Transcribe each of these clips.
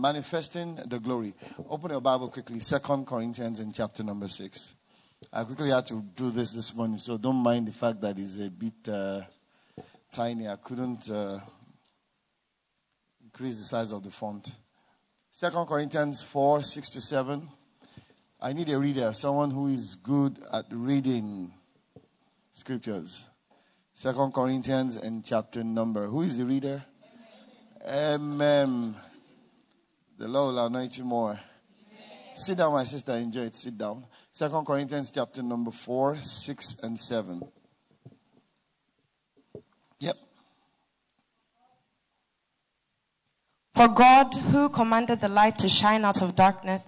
manifesting the glory. Open your Bible quickly, Second Corinthians in chapter number 6. I quickly had to do this this morning, so don't mind the fact that it's a bit uh, tiny. I couldn't uh, increase the size of the font. Second Corinthians 4 6 to 7. I need a reader, someone who is good at reading scriptures. Second Corinthians and chapter number. Who is the reader? Amen. The Lord will anoint you more. Sit down, my sister. Enjoy it. Sit down. Second Corinthians chapter number 4, 6, and 7. Yep. For God, who commanded the light to shine out of darkness,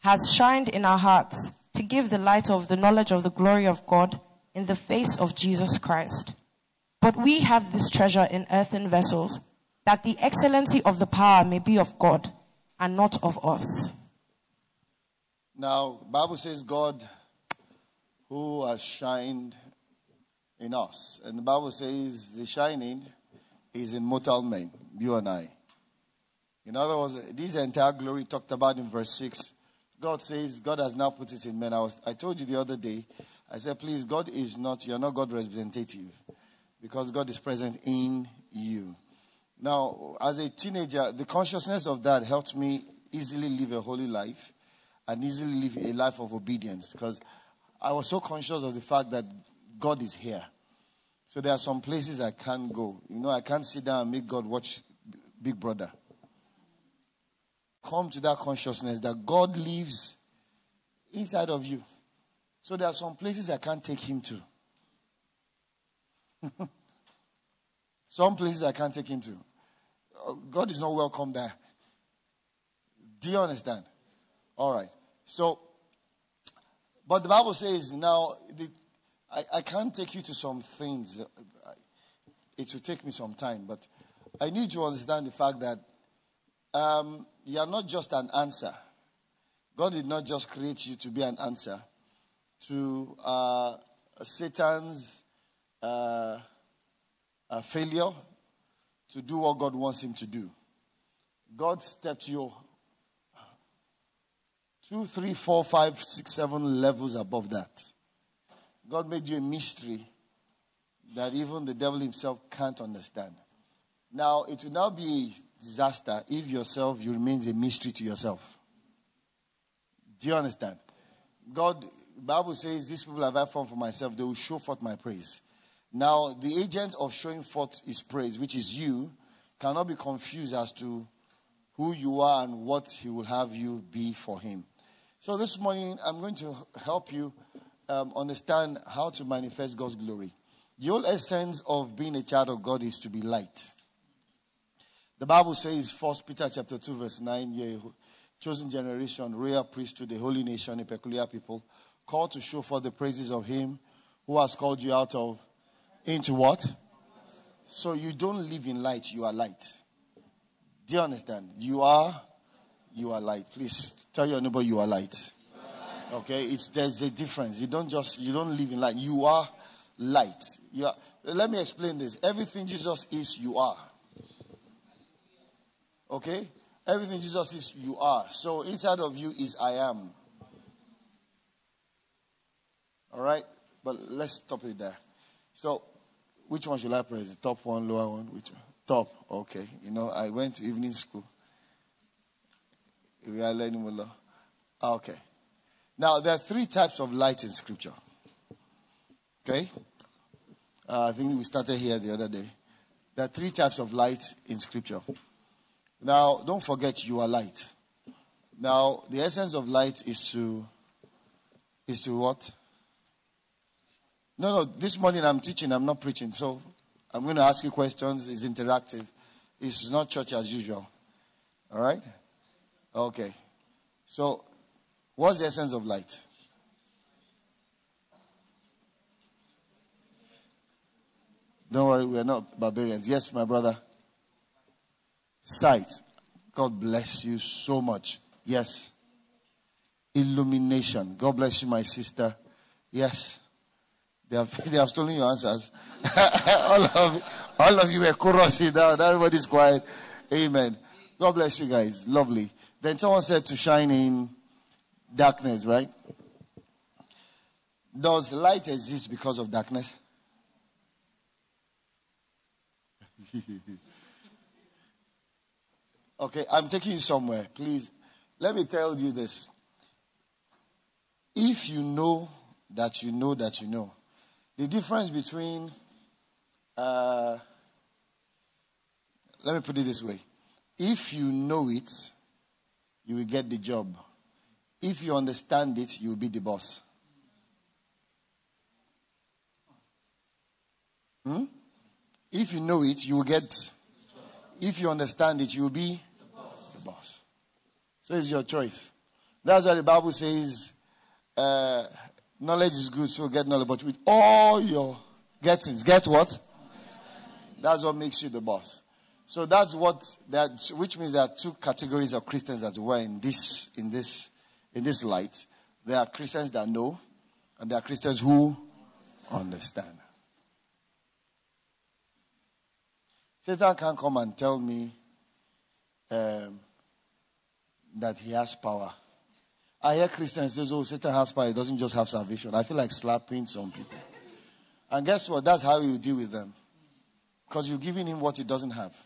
has shined in our hearts to give the light of the knowledge of the glory of God in the face of Jesus Christ. But we have this treasure in earthen vessels, that the excellency of the power may be of God and not of us. Now, Bible says God who has shined in us. And the Bible says the shining is in mortal men, you and I. In other words, this entire glory talked about in verse 6. God says God has now put it in men. I, was, I told you the other day, I said, please, God is not, you're not God representative because God is present in you. Now, as a teenager, the consciousness of that helped me easily live a holy life and easily live a life of obedience because I was so conscious of the fact that God is here. So there are some places I can't go. You know, I can't sit down and make God watch Big Brother come to that consciousness that God lives inside of you. So there are some places I can't take him to. some places I can't take him to. God is not welcome there. Do you understand? All right. So, but the Bible says now, the, I, I can't take you to some things. It will take me some time, but I need you to understand the fact that um, you are not just an answer. God did not just create you to be an answer to uh, Satan's uh, uh, failure to do what God wants him to do. God stepped you two, three, four, five, six, seven levels above that. God made you a mystery that even the devil himself can't understand. Now, it will now be disaster if yourself you remain a mystery to yourself. Do you understand? God, Bible says, these people have I formed for myself, they will show forth my praise. Now, the agent of showing forth his praise, which is you, cannot be confused as to who you are and what he will have you be for him. So this morning, I'm going to help you um, understand how to manifest God's glory. The whole essence of being a child of God is to be light. The Bible says, First Peter chapter 2, verse 9, ye chosen generation, royal priesthood, a holy nation, a peculiar people, called to show forth the praises of him who has called you out of into what? So you don't live in light, you are light. Do you understand? You are you are light. Please tell your neighbor you are light. Okay, it's there's a difference. You don't just you don't live in light. You are light. You are, let me explain this. Everything Jesus is, you are. Okay? Everything Jesus is, you are. So inside of you is I am. All right? But let's stop it there. So, which one should I press? The top one, lower one? Which one? Top. Okay. You know, I went to evening school. We are learning Mullah. Okay. Now, there are three types of light in Scripture. Okay? Uh, I think we started here the other day. There are three types of light in Scripture. Now, don't forget you are light. Now, the essence of light is to is to what? No, no, this morning I'm teaching, I'm not preaching. So I'm going to ask you questions. It's interactive. It's not church as usual. All right? Okay. So, what's the essence of light? Don't worry, we're not barbarians. Yes, my brother sight. God bless you so much. Yes. Illumination. God bless you, my sister. Yes. They have, they have stolen your answers. all, of, all of you were chorusing down. Everybody's quiet. Amen. God bless you guys. Lovely. Then someone said to shine in darkness, right? Does light exist because of darkness? okay, I'm taking you somewhere. Please, let me tell you this. If you know that you know that you know, the difference between, uh, let me put it this way if you know it, you will get the job. If you understand it, you will be the boss. Hmm? If you know it, you will get. If you understand it, you will be the boss. the boss. So it's your choice. That's why the Bible says, uh, knowledge is good, so get knowledge. But with all your gettings, get what? That's what makes you the boss. So that's what that, which means there are two categories of Christians as well in this in this in this light. There are Christians that know, and there are Christians who understand. Satan can't come and tell me um, that he has power. I hear Christians say, "Oh, Satan has power. He doesn't just have salvation." I feel like slapping some people. And guess what? That's how you deal with them, because you're giving him what he doesn't have.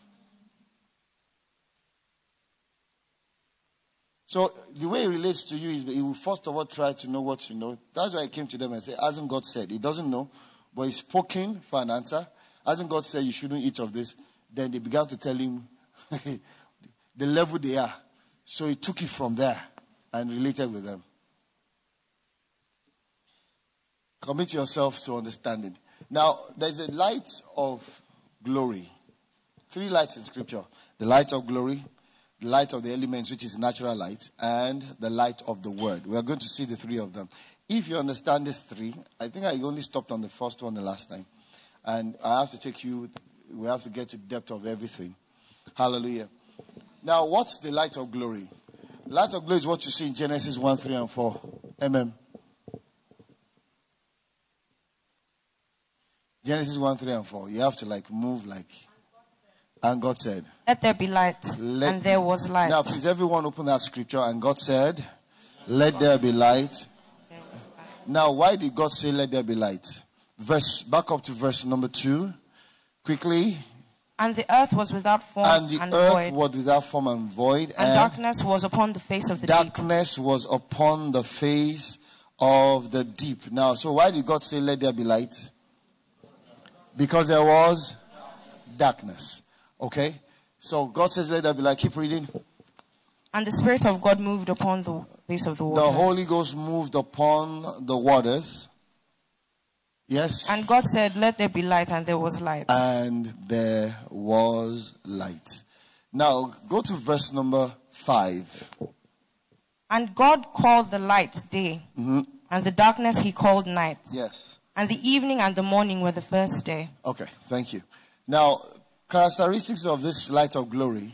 So the way he relates to you is he will first of all try to know what you know. That's why I came to them and said, hasn't God said? He doesn't know, but he's poking for an answer. Hasn't God said you shouldn't eat of this? Then they began to tell him the level they are. So he took it from there and related with them. Commit yourself to understanding. Now, there's a light of glory. Three lights in scripture the light of glory, the light of the elements, which is natural light, and the light of the word. We are going to see the three of them. If you understand these three, I think I only stopped on the first one the last time. And I have to take you, we have to get to the depth of everything. Hallelujah. Now, what's the light of glory? Light of glory is what you see in Genesis 1, 3, and 4. Amen. Genesis 1, 3, and 4. You have to like move like and God said, Let there be light. Let and there was light. Now, please, everyone open that scripture. And God said, Let there be light. Now, why did God say, Let there be light? Verse, back up to verse number two. Quickly. And the earth was without form and the and earth void. was without form and void. And, and darkness was upon the face of the darkness deep. Darkness was upon the face of the deep. Now, so why did God say, Let there be light? Because there was darkness. Okay? So God says, let there be light. Keep reading. And the Spirit of God moved upon the face of the waters. The Holy Ghost moved upon the waters. Yes. And God said, Let there be light, and there was light. And there was light. Now, go to verse number 5. And God called the light day, mm-hmm. and the darkness he called night. Yes. And the evening and the morning were the first day. Okay, thank you. Now, characteristics of this light of glory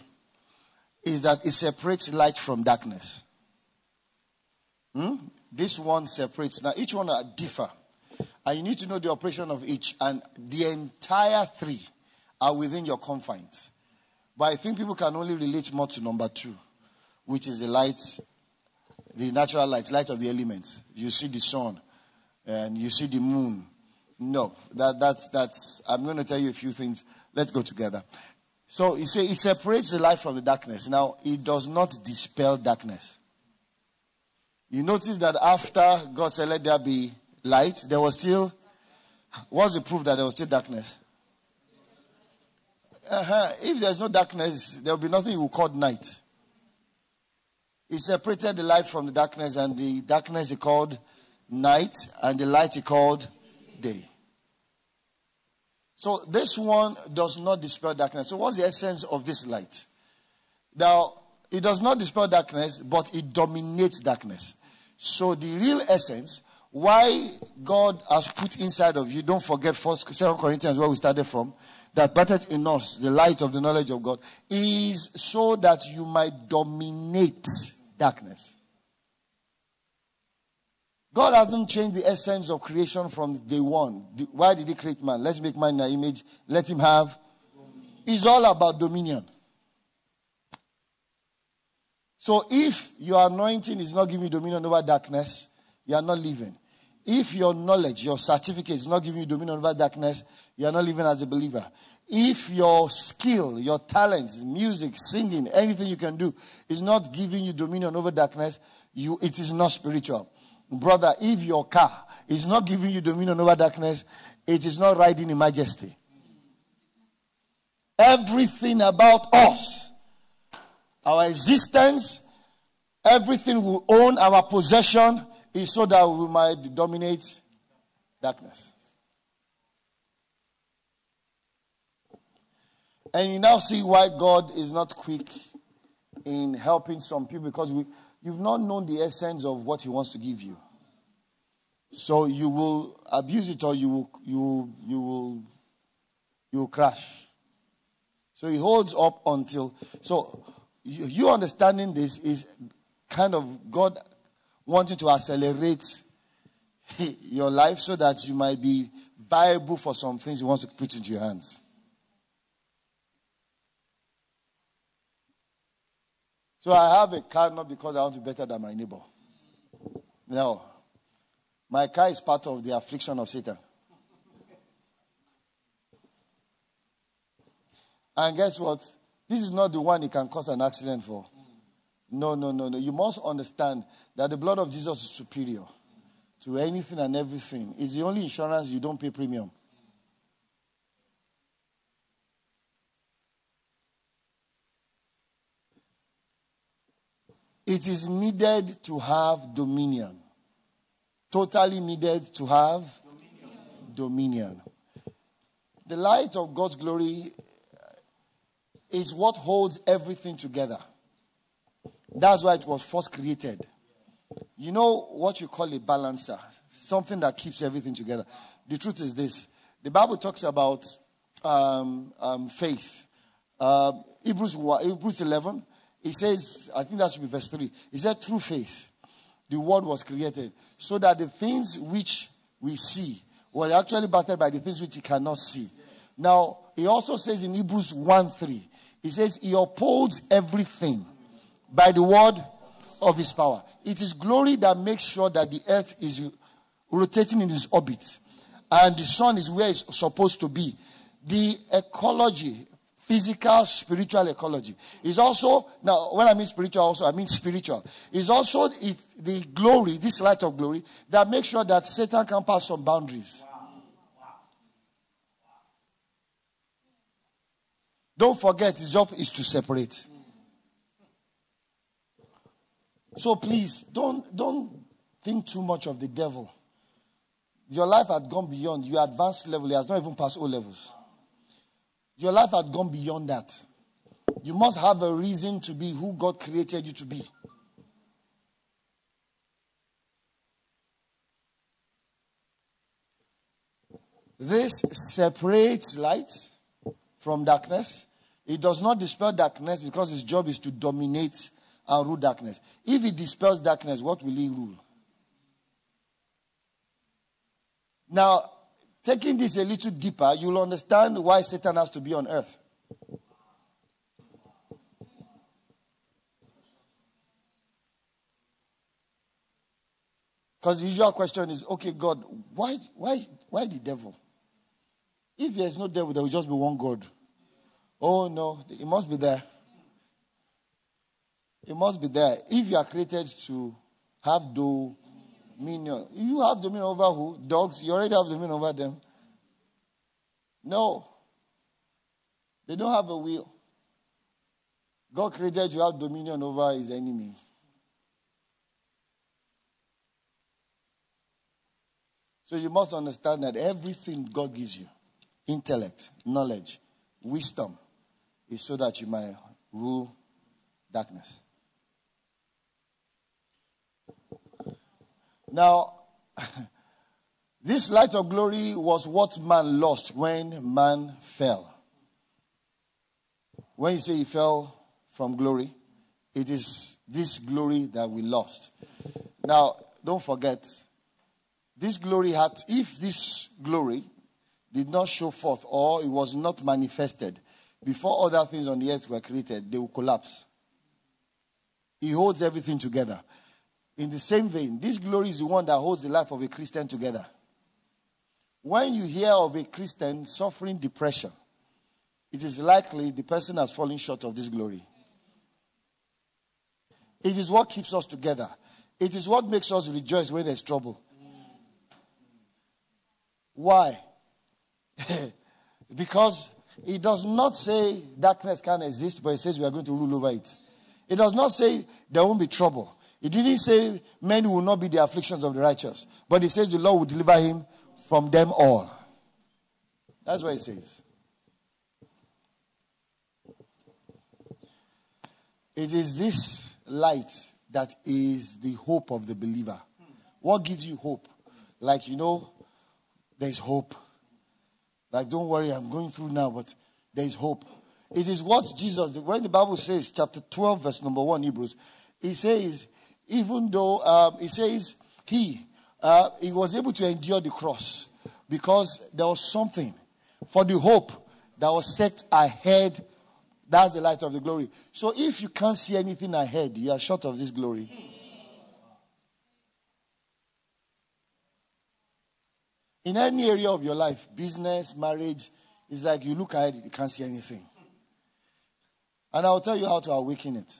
is that it separates light from darkness. Hmm? This one separates. Now, each one differ. And you need to know the operation of each. And the entire three are within your confines. But I think people can only relate more to number two, which is the light, the natural light, light of the elements. You see the sun and you see the moon. No, that, that's, that's, I'm going to tell you a few things Let's go together. So you say it separates the light from the darkness. Now, it does not dispel darkness. You notice that after God said, Let there be light, there was still. What's the proof that there was still darkness? Uh-huh. If there's no darkness, there will be nothing you call night. He separated the light from the darkness, and the darkness he called night, and the light he called day. So this one does not dispel darkness. So what's the essence of this light? Now, it does not dispel darkness, but it dominates darkness. So the real essence, why God has put inside of you, don't forget First Second Corinthians where we started from, that battered in us the light of the knowledge of God, is so that you might dominate darkness. God hasn't changed the essence of creation from day one. Why did He create man? Let's make man in our image. Let him have. It's all about dominion. So if your anointing is not giving you dominion over darkness, you are not living. If your knowledge, your certificate is not giving you dominion over darkness, you are not living as a believer. If your skill, your talents, music, singing, anything you can do is not giving you dominion over darkness, you, it is not spiritual. Brother, if your car is not giving you dominion over darkness, it is not riding in majesty. Everything about us, our existence, everything we own, our possession, is so that we might dominate darkness. And you now see why God is not quick in helping some people because we, you've not known the essence of what He wants to give you. So you will abuse it or you will, you, you will, you will crash. So He holds up until. So you, you understanding this is kind of God wanting to accelerate your life so that you might be viable for some things He wants to put into your hands. So I have a car not because I want to be better than my neighbor. No. My car is part of the affliction of Satan. And guess what? This is not the one he can cause an accident for. No, no, no, no. You must understand that the blood of Jesus is superior to anything and everything. It's the only insurance you don't pay premium. It is needed to have dominion. Totally needed to have dominion. dominion. The light of God's glory is what holds everything together. That's why it was first created. You know what you call a balancer, something that keeps everything together. The truth is this the Bible talks about um, um, faith. Uh, Hebrews, Hebrews 11 he says, I think that should be verse 3. He said, through faith, the world was created, so that the things which we see were actually battered by the things which he cannot see. Now, he also says in Hebrews 1 3, he says, He upholds everything by the word of his power. It is glory that makes sure that the earth is rotating in its orbit and the sun is where it's supposed to be. The ecology physical, spiritual ecology. Is also, now when I mean spiritual also, I mean spiritual. Is also the glory, this light of glory, that makes sure that Satan can pass some boundaries. Don't forget, his job is to separate. So please, don't, don't think too much of the devil. Your life had gone beyond your advanced level. He has not even passed O levels. Your life had gone beyond that. You must have a reason to be who God created you to be. This separates light from darkness. It does not dispel darkness because its job is to dominate and rule darkness. If it dispels darkness, what will he rule? Now, Taking this a little deeper, you'll understand why Satan has to be on earth. Because the usual question is, okay, God, why, why, why the devil? If there is no devil, there will just be one God. Oh no, it must be there. It must be there. If you are created to have do Dominion. You have dominion over who? Dogs. You already have dominion over them. No. They don't have a will. God created you have dominion over his enemy. So you must understand that everything God gives you intellect, knowledge, wisdom is so that you might rule darkness. Now, this light of glory was what man lost when man fell. When you say he fell from glory, it is this glory that we lost. Now, don't forget, this glory had, if this glory did not show forth or it was not manifested before other things on the earth were created, they will collapse. He holds everything together. In the same vein, this glory is the one that holds the life of a Christian together. When you hear of a Christian suffering depression, it is likely the person has fallen short of this glory. It is what keeps us together. It is what makes us rejoice when there's trouble. Why? because it does not say darkness can't exist, but it says we are going to rule over it. It does not say there won't be trouble. It didn't say many will not be the afflictions of the righteous, but he says the Lord will deliver him from them all. That's what he says. It is this light that is the hope of the believer. What gives you hope? Like, you know, there's hope. Like, don't worry, I'm going through now, but there's hope. It is what Jesus, when the Bible says, chapter 12, verse number 1, Hebrews, he says, even though, um, he says, he, uh, he was able to endure the cross because there was something for the hope that was set ahead. That's the light of the glory. So if you can't see anything ahead, you are short of this glory. In any area of your life, business, marriage, it's like you look ahead, you can't see anything. And I'll tell you how to awaken it.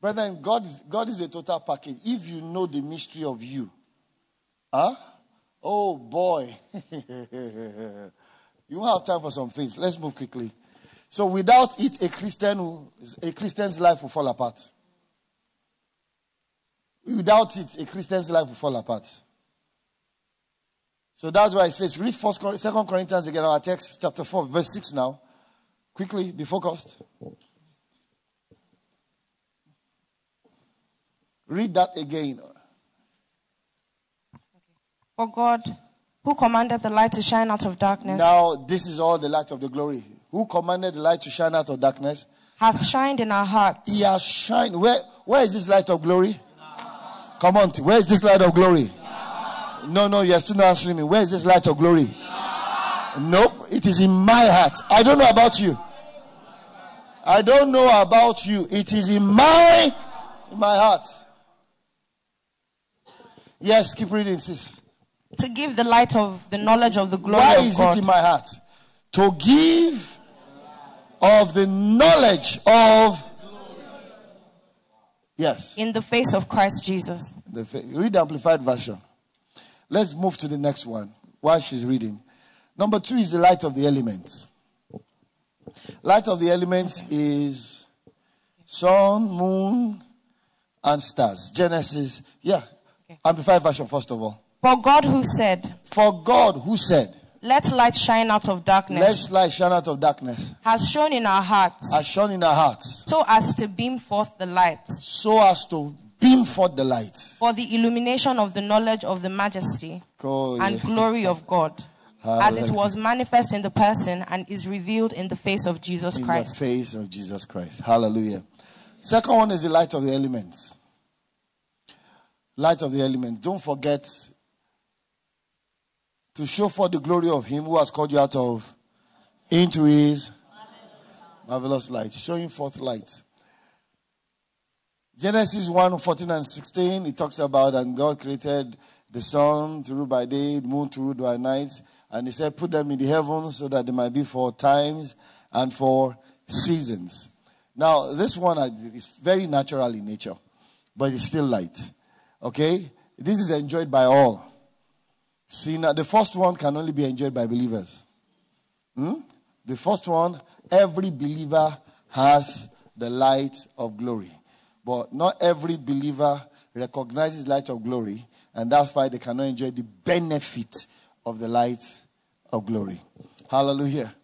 Brethren, God, is, God is a total package. If you know the mystery of you, huh? Oh boy. you won't have time for some things. Let's move quickly. So without it, a Christian, a Christian's life will fall apart. Without it, a Christian's life will fall apart. So that's why it says, read First, Second Corinthians again, our text, chapter 4, verse 6 now. Quickly, be focused. Read that again. For God, who commanded the light to shine out of darkness. Now, this is all the light of the glory. Who commanded the light to shine out of darkness? Hath shined in our hearts. He has shined. Where, where is this light of glory? Come on, where is this light of glory? No, no, you're still not answering me. Where is this light of glory? Nope, it is in my heart. I don't know about you. I don't know about you. It is in my in my heart. Yes, keep reading, sis. To give the light of the knowledge of the glory Why is God. it in my heart? To give of the knowledge of Yes. in the face of Christ Jesus. The, fa- read the amplified version. Let's move to the next one while she's reading. Number two is the light of the elements. Light of the elements is sun, moon, and stars. Genesis, yeah. Amplified version, first of all. For God who said, For God, who said, Let light shine out of darkness, Let light shine out of darkness, has shone in our hearts, has shone in our hearts, so as to beam forth the light, so as to beam forth the light. for the illumination of the knowledge of the majesty Oh, and glory of God, as it was manifest in the person and is revealed in the face of Jesus in the Christ. face of Jesus Christ. Hallelujah. Second one is the light of the elements. Light of the elements. Don't forget to show forth the glory of Him who has called you out of into His marvelous light. Showing forth light. Genesis 1 14 and 16, it talks about and God created the sun to rule by day, the moon to rule by night. And He said, Put them in the heavens so that they might be for times and for seasons. Now, this one is very natural in nature, but it's still light. Okay? This is enjoyed by all. See, now the first one can only be enjoyed by believers. Hmm? The first one, every believer has the light of glory. But not every believer recognizes light of glory, and that's why they cannot enjoy the benefit of the light of glory. Hallelujah.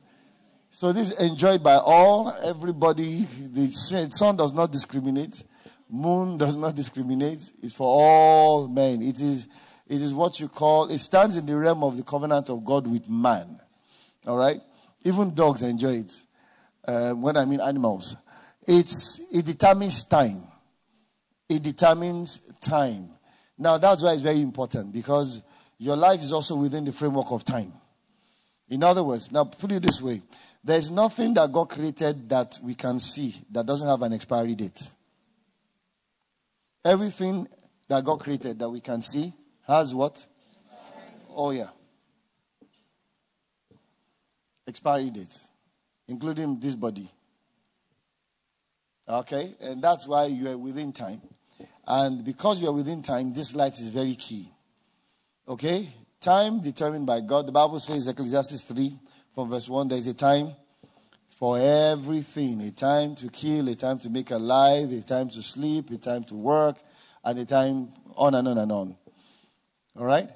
So this is enjoyed by all, everybody. The sun does not discriminate. Moon does not discriminate. It's for all men. It is, it is what you call, it stands in the realm of the covenant of God with man. All right? Even dogs enjoy it. Uh, when I mean animals. It's, it determines time. It determines time. Now, that's why it's very important because your life is also within the framework of time. In other words, now put it this way there's nothing that God created that we can see that doesn't have an expiry date. Everything that God created that we can see has what? Oh, yeah. Expiry date, including this body. Okay? And that's why you are within time. And because you are within time, this light is very key. Okay? Time determined by God. The Bible says, Ecclesiastes 3, from verse 1, there is a time for everything a time to kill, a time to make alive, a time to sleep, a time to work, and a time on and on and on. All right?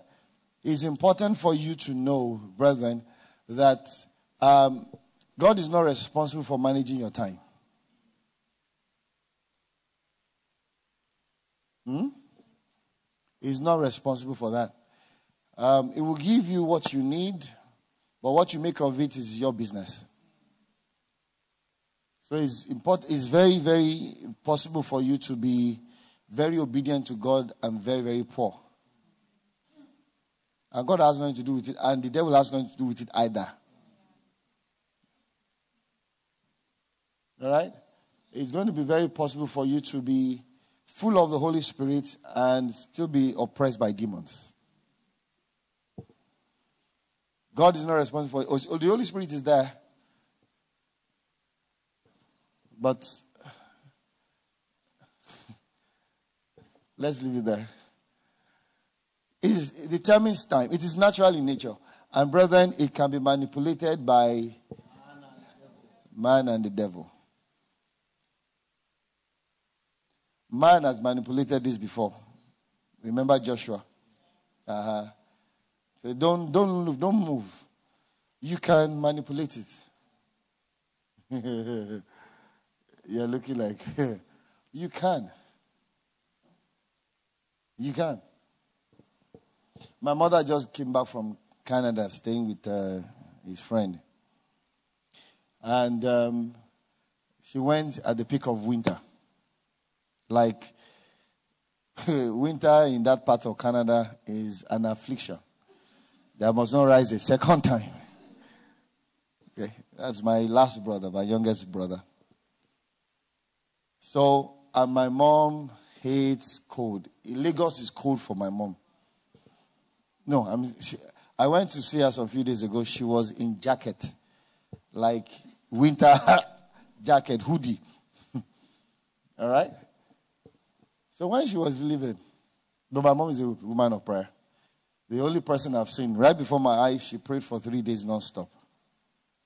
It's important for you to know, brethren, that um, God is not responsible for managing your time. Hmm? He's not responsible for that. Um, it will give you what you need, but what you make of it is your business. So it's important. It's very, very possible for you to be very obedient to God and very, very poor. And God has nothing to do with it, and the devil has nothing to do with it either. All right? It's going to be very possible for you to be full of the Holy Spirit and still be oppressed by demons. God is not responsible. Oh, the Holy Spirit is there. But let's leave it there. It, is, it determines time. It is natural in nature. And brethren, it can be manipulated by man and the devil. Man has manipulated this before. Remember Joshua. Uh-huh. So don't don't move, don't move. You can manipulate it. You're looking like you can. You can. My mother just came back from Canada, staying with uh, his friend, and um, she went at the peak of winter. Like, winter in that part of Canada is an affliction. that must not rise a second time. Okay, that's my last brother, my youngest brother. So, and my mom hates cold. Lagos is cold for my mom. No, I mean, she, I went to see her some few days ago. She was in jacket, like winter jacket, hoodie. All right? So when she was leaving, no, my mom is a woman of prayer. The only person I've seen right before my eyes, she prayed for three days non-stop.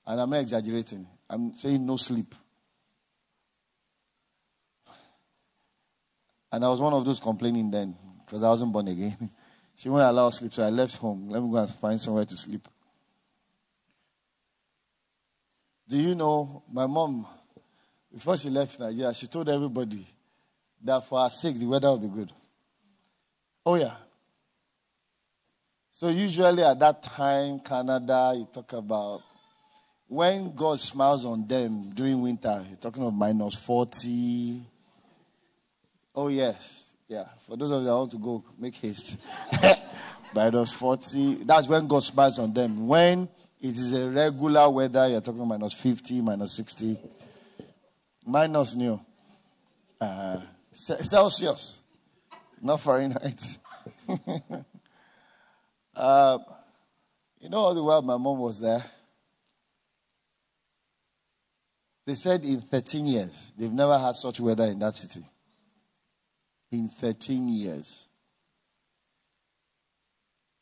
And I'm not exaggerating. I'm saying no sleep. And I was one of those complaining then because I wasn't born again. she wouldn't allow sleep, so I left home. Let me go and find somewhere to sleep. Do you know my mom, before she left Nigeria, she told everybody that for our sake the weather will be good. Oh, yeah. So, usually at that time, Canada, you talk about when God smiles on them during winter, you're talking of minus 40. Oh, yes. Yeah. For those of you that want to go, make haste. By those minus 40. That's when God smiles on them. When it is a regular weather, you're talking minus 50, minus 60. Minus new. Uh, Celsius, not Fahrenheit. uh, you know, all the while my mom was there, they said in 13 years, they've never had such weather in that city. In 13 years.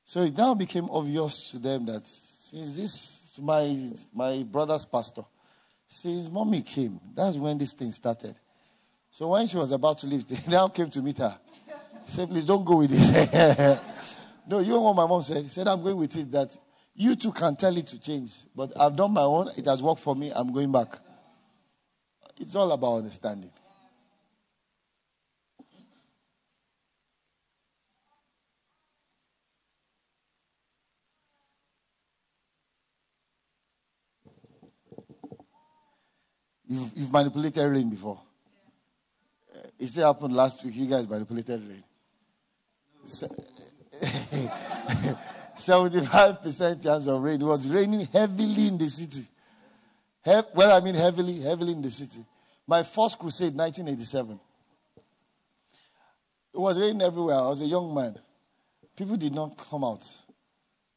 So it now became obvious to them that since this, my, my brother's pastor, since mommy came, that's when this thing started. So when she was about to leave, they now came to meet her. Say, please don't go with this. no, you know what my mom said? She said, I'm going with it that you too can tell it to change. But I've done my own. It has worked for me. I'm going back. It's all about understanding. You've, you've manipulated rain before. Uh, it still happened last week. You guys manipulated rain. 75% chance of rain. It was raining heavily in the city. He- well, I mean heavily, heavily in the city. My first crusade, 1987. It was raining everywhere. I was a young man. People did not come out.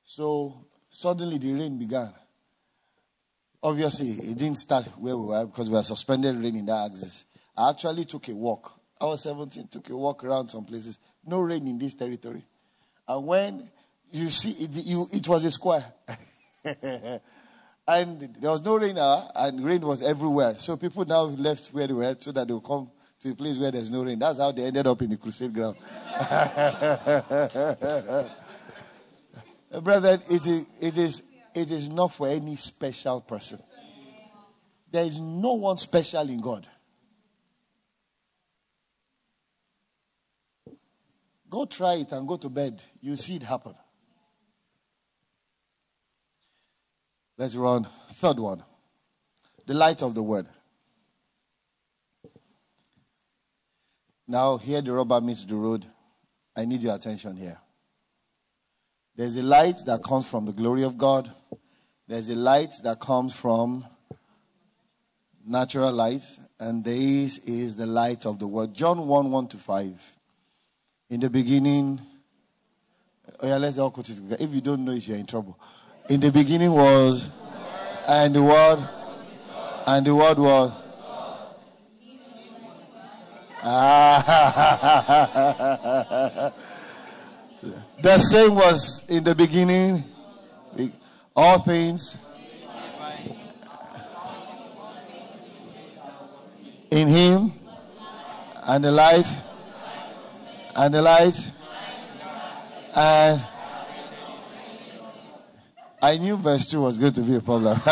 So suddenly the rain began. Obviously, it didn't start where we were because we were suspended rain in that axis. I actually took a walk. I was 17, took a walk around some places. No rain in this territory. And when you see it, you, it was a square. and there was no rain, uh, and rain was everywhere. So people now left where they were so that they will come to a place where there's no rain. That's how they ended up in the crusade ground. Brother, it is, it, is, it is not for any special person. There is no one special in God. Go try it and go to bed. You see it happen. Let's run. Third one the light of the word. Now, here the rubber meets the road. I need your attention here. There's a light that comes from the glory of God, there's a light that comes from natural light, and this is the light of the world. John 1 1 to 5. In the beginning, oh yeah, let's all quote it together. If you don't know it, you're in trouble. In the beginning was, and the word, and the word was. Ah. the same was in the beginning. All things in him and the light and the light and I knew verse 2 was going to be a problem.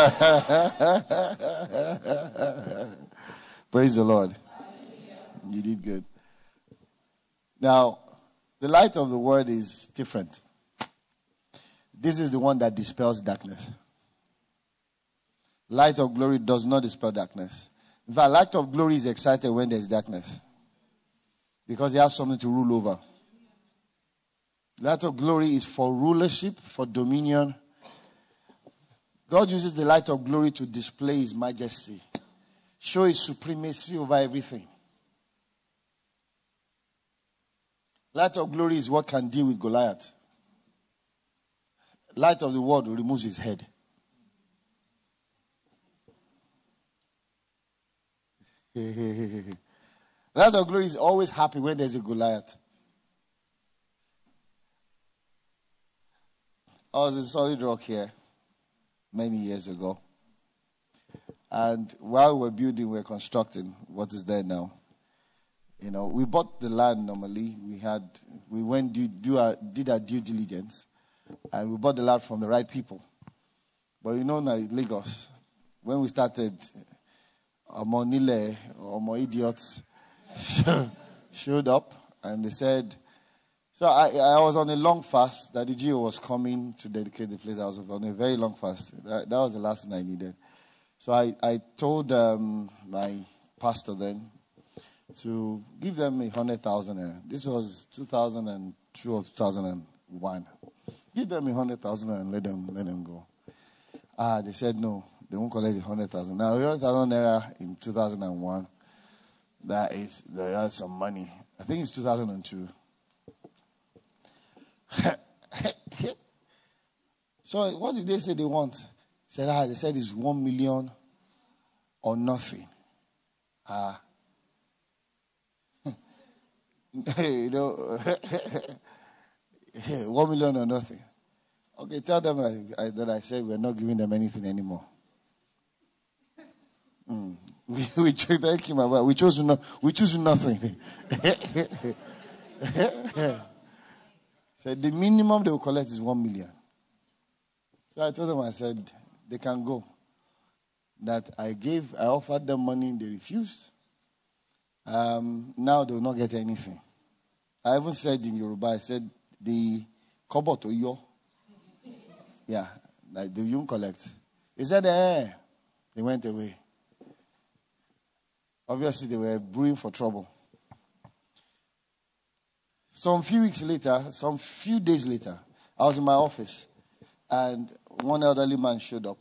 Praise the Lord. You did good. Now, the light of the world is different. This is the one that dispels darkness. Light of glory does not dispel darkness. In fact, light of glory is excited when there's darkness because he has something to rule over. Light of glory is for rulership, for dominion. God uses the light of glory to display his majesty, show his supremacy over everything. Light of glory is what can deal with Goliath. Light of the world removes his head. Light of glory is always happy when there's a Goliath. I was in Solid Rock here many years ago. And while we are building, we are constructing what is there now. You know, we bought the land normally. We had, we went do, do our, did our due diligence, and we bought the land from the right people. But you know, now Lagos, when we started, Omonile or more idiots showed up, and they said, so I, I was on a long fast that the GO was coming to dedicate the place. I was on a very long fast. That, that was the last thing I needed. So I, I told um, my pastor then to give them a hundred thousand naira. This was 2002 or 2001. Give them a hundred thousand and let them let them go. Ah, they said no, they won't collect a hundred thousand. Now, hundred thousand naira in 2001, that is that's some money. I think it's 2002. so what did they say they want? Said ah, they said it's one million or nothing. Ah. you know, one million or nothing. Okay, tell them I, I, that I said we're not giving them anything anymore. Mm. We, we thank you, my brother. We chose no, we choose nothing. so the minimum they will collect is one million. So I told them, I said they can go. That I gave, I offered them money, they refused. Um, now they will not get anything. I even said in Yoruba, I said the kobo to yo. Yeah, like the won't collect. He said, eh. They went away. Obviously, they were brewing for trouble. Some few weeks later, some few days later, I was in my office, and one elderly man showed up.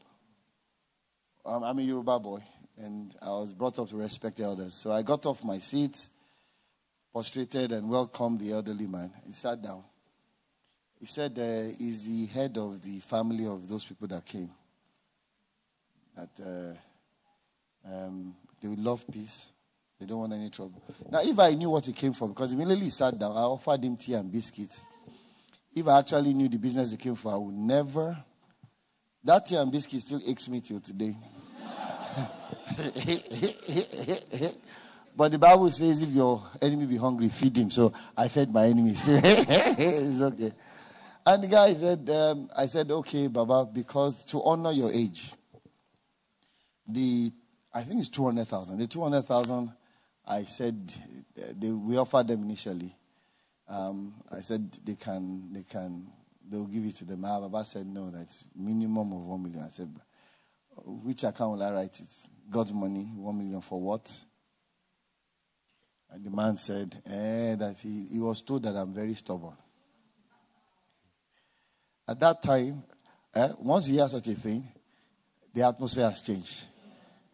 I'm a Yoruba boy, and I was brought up to respect elders. So I got off my seat, prostrated, and welcomed the elderly man. He sat down. He said, uh, He's the head of the family of those people that came. That uh, um, they would love peace. They don't want any trouble. Now, if I knew what he came for, because immediately he sat down, I offered him tea and biscuits. If I actually knew the business he came for, I would never. That tea and biscuit still aches me till today. but the Bible says if your enemy be hungry, feed him. So I fed my enemies. it's okay. And the guy said, um, I said, okay, Baba, because to honor your age, the I think it's 200,000. The 200,000, I said, they, we offered them initially. Um, I said they can, they can, they'll give it to them. Baba said, no, that's minimum of 1 million. I said, which account will I write it? God's money, 1 million for what? And the man said, eh, that he, he was told that I'm very stubborn. At that time, eh, once you hear such a thing, the atmosphere has changed.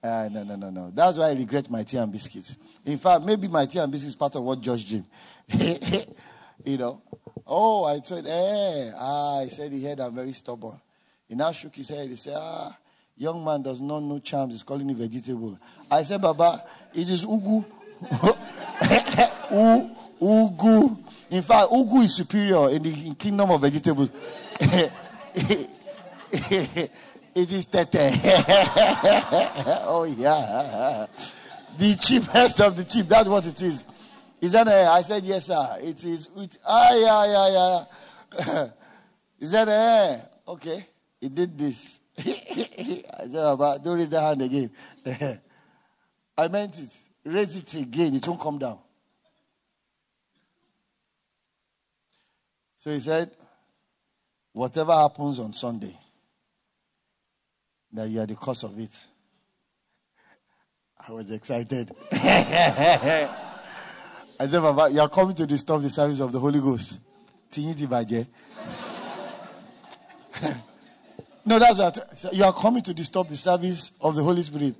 Uh, no, no, no, no. That's why I regret my tea and biscuits. In fact, maybe my tea and biscuits is part of what Josh Jim. you know. Oh, I said, eh. Ah, he said he heard I'm very stubborn. He now shook his head. He said, ah, young man does not know charms. He's calling me vegetable. I said, Baba, it is ugu. Ugu. In fact, ugu is superior in the kingdom of vegetables. It is tete. oh, yeah. The cheapest of the cheap. That's what it is. Is that a, I said, yes, sir. It is. It, ah, yeah, yeah, yeah. is that a, okay. He did this. I said, but don't raise the hand again. I meant it. Raise it again. It won't come down. So he said, whatever happens on Sunday, that you are the cause of it. I was excited. I said, Baba, you are coming to disturb the service of the Holy Ghost. no, that's what you are coming to disturb the service of the Holy Spirit.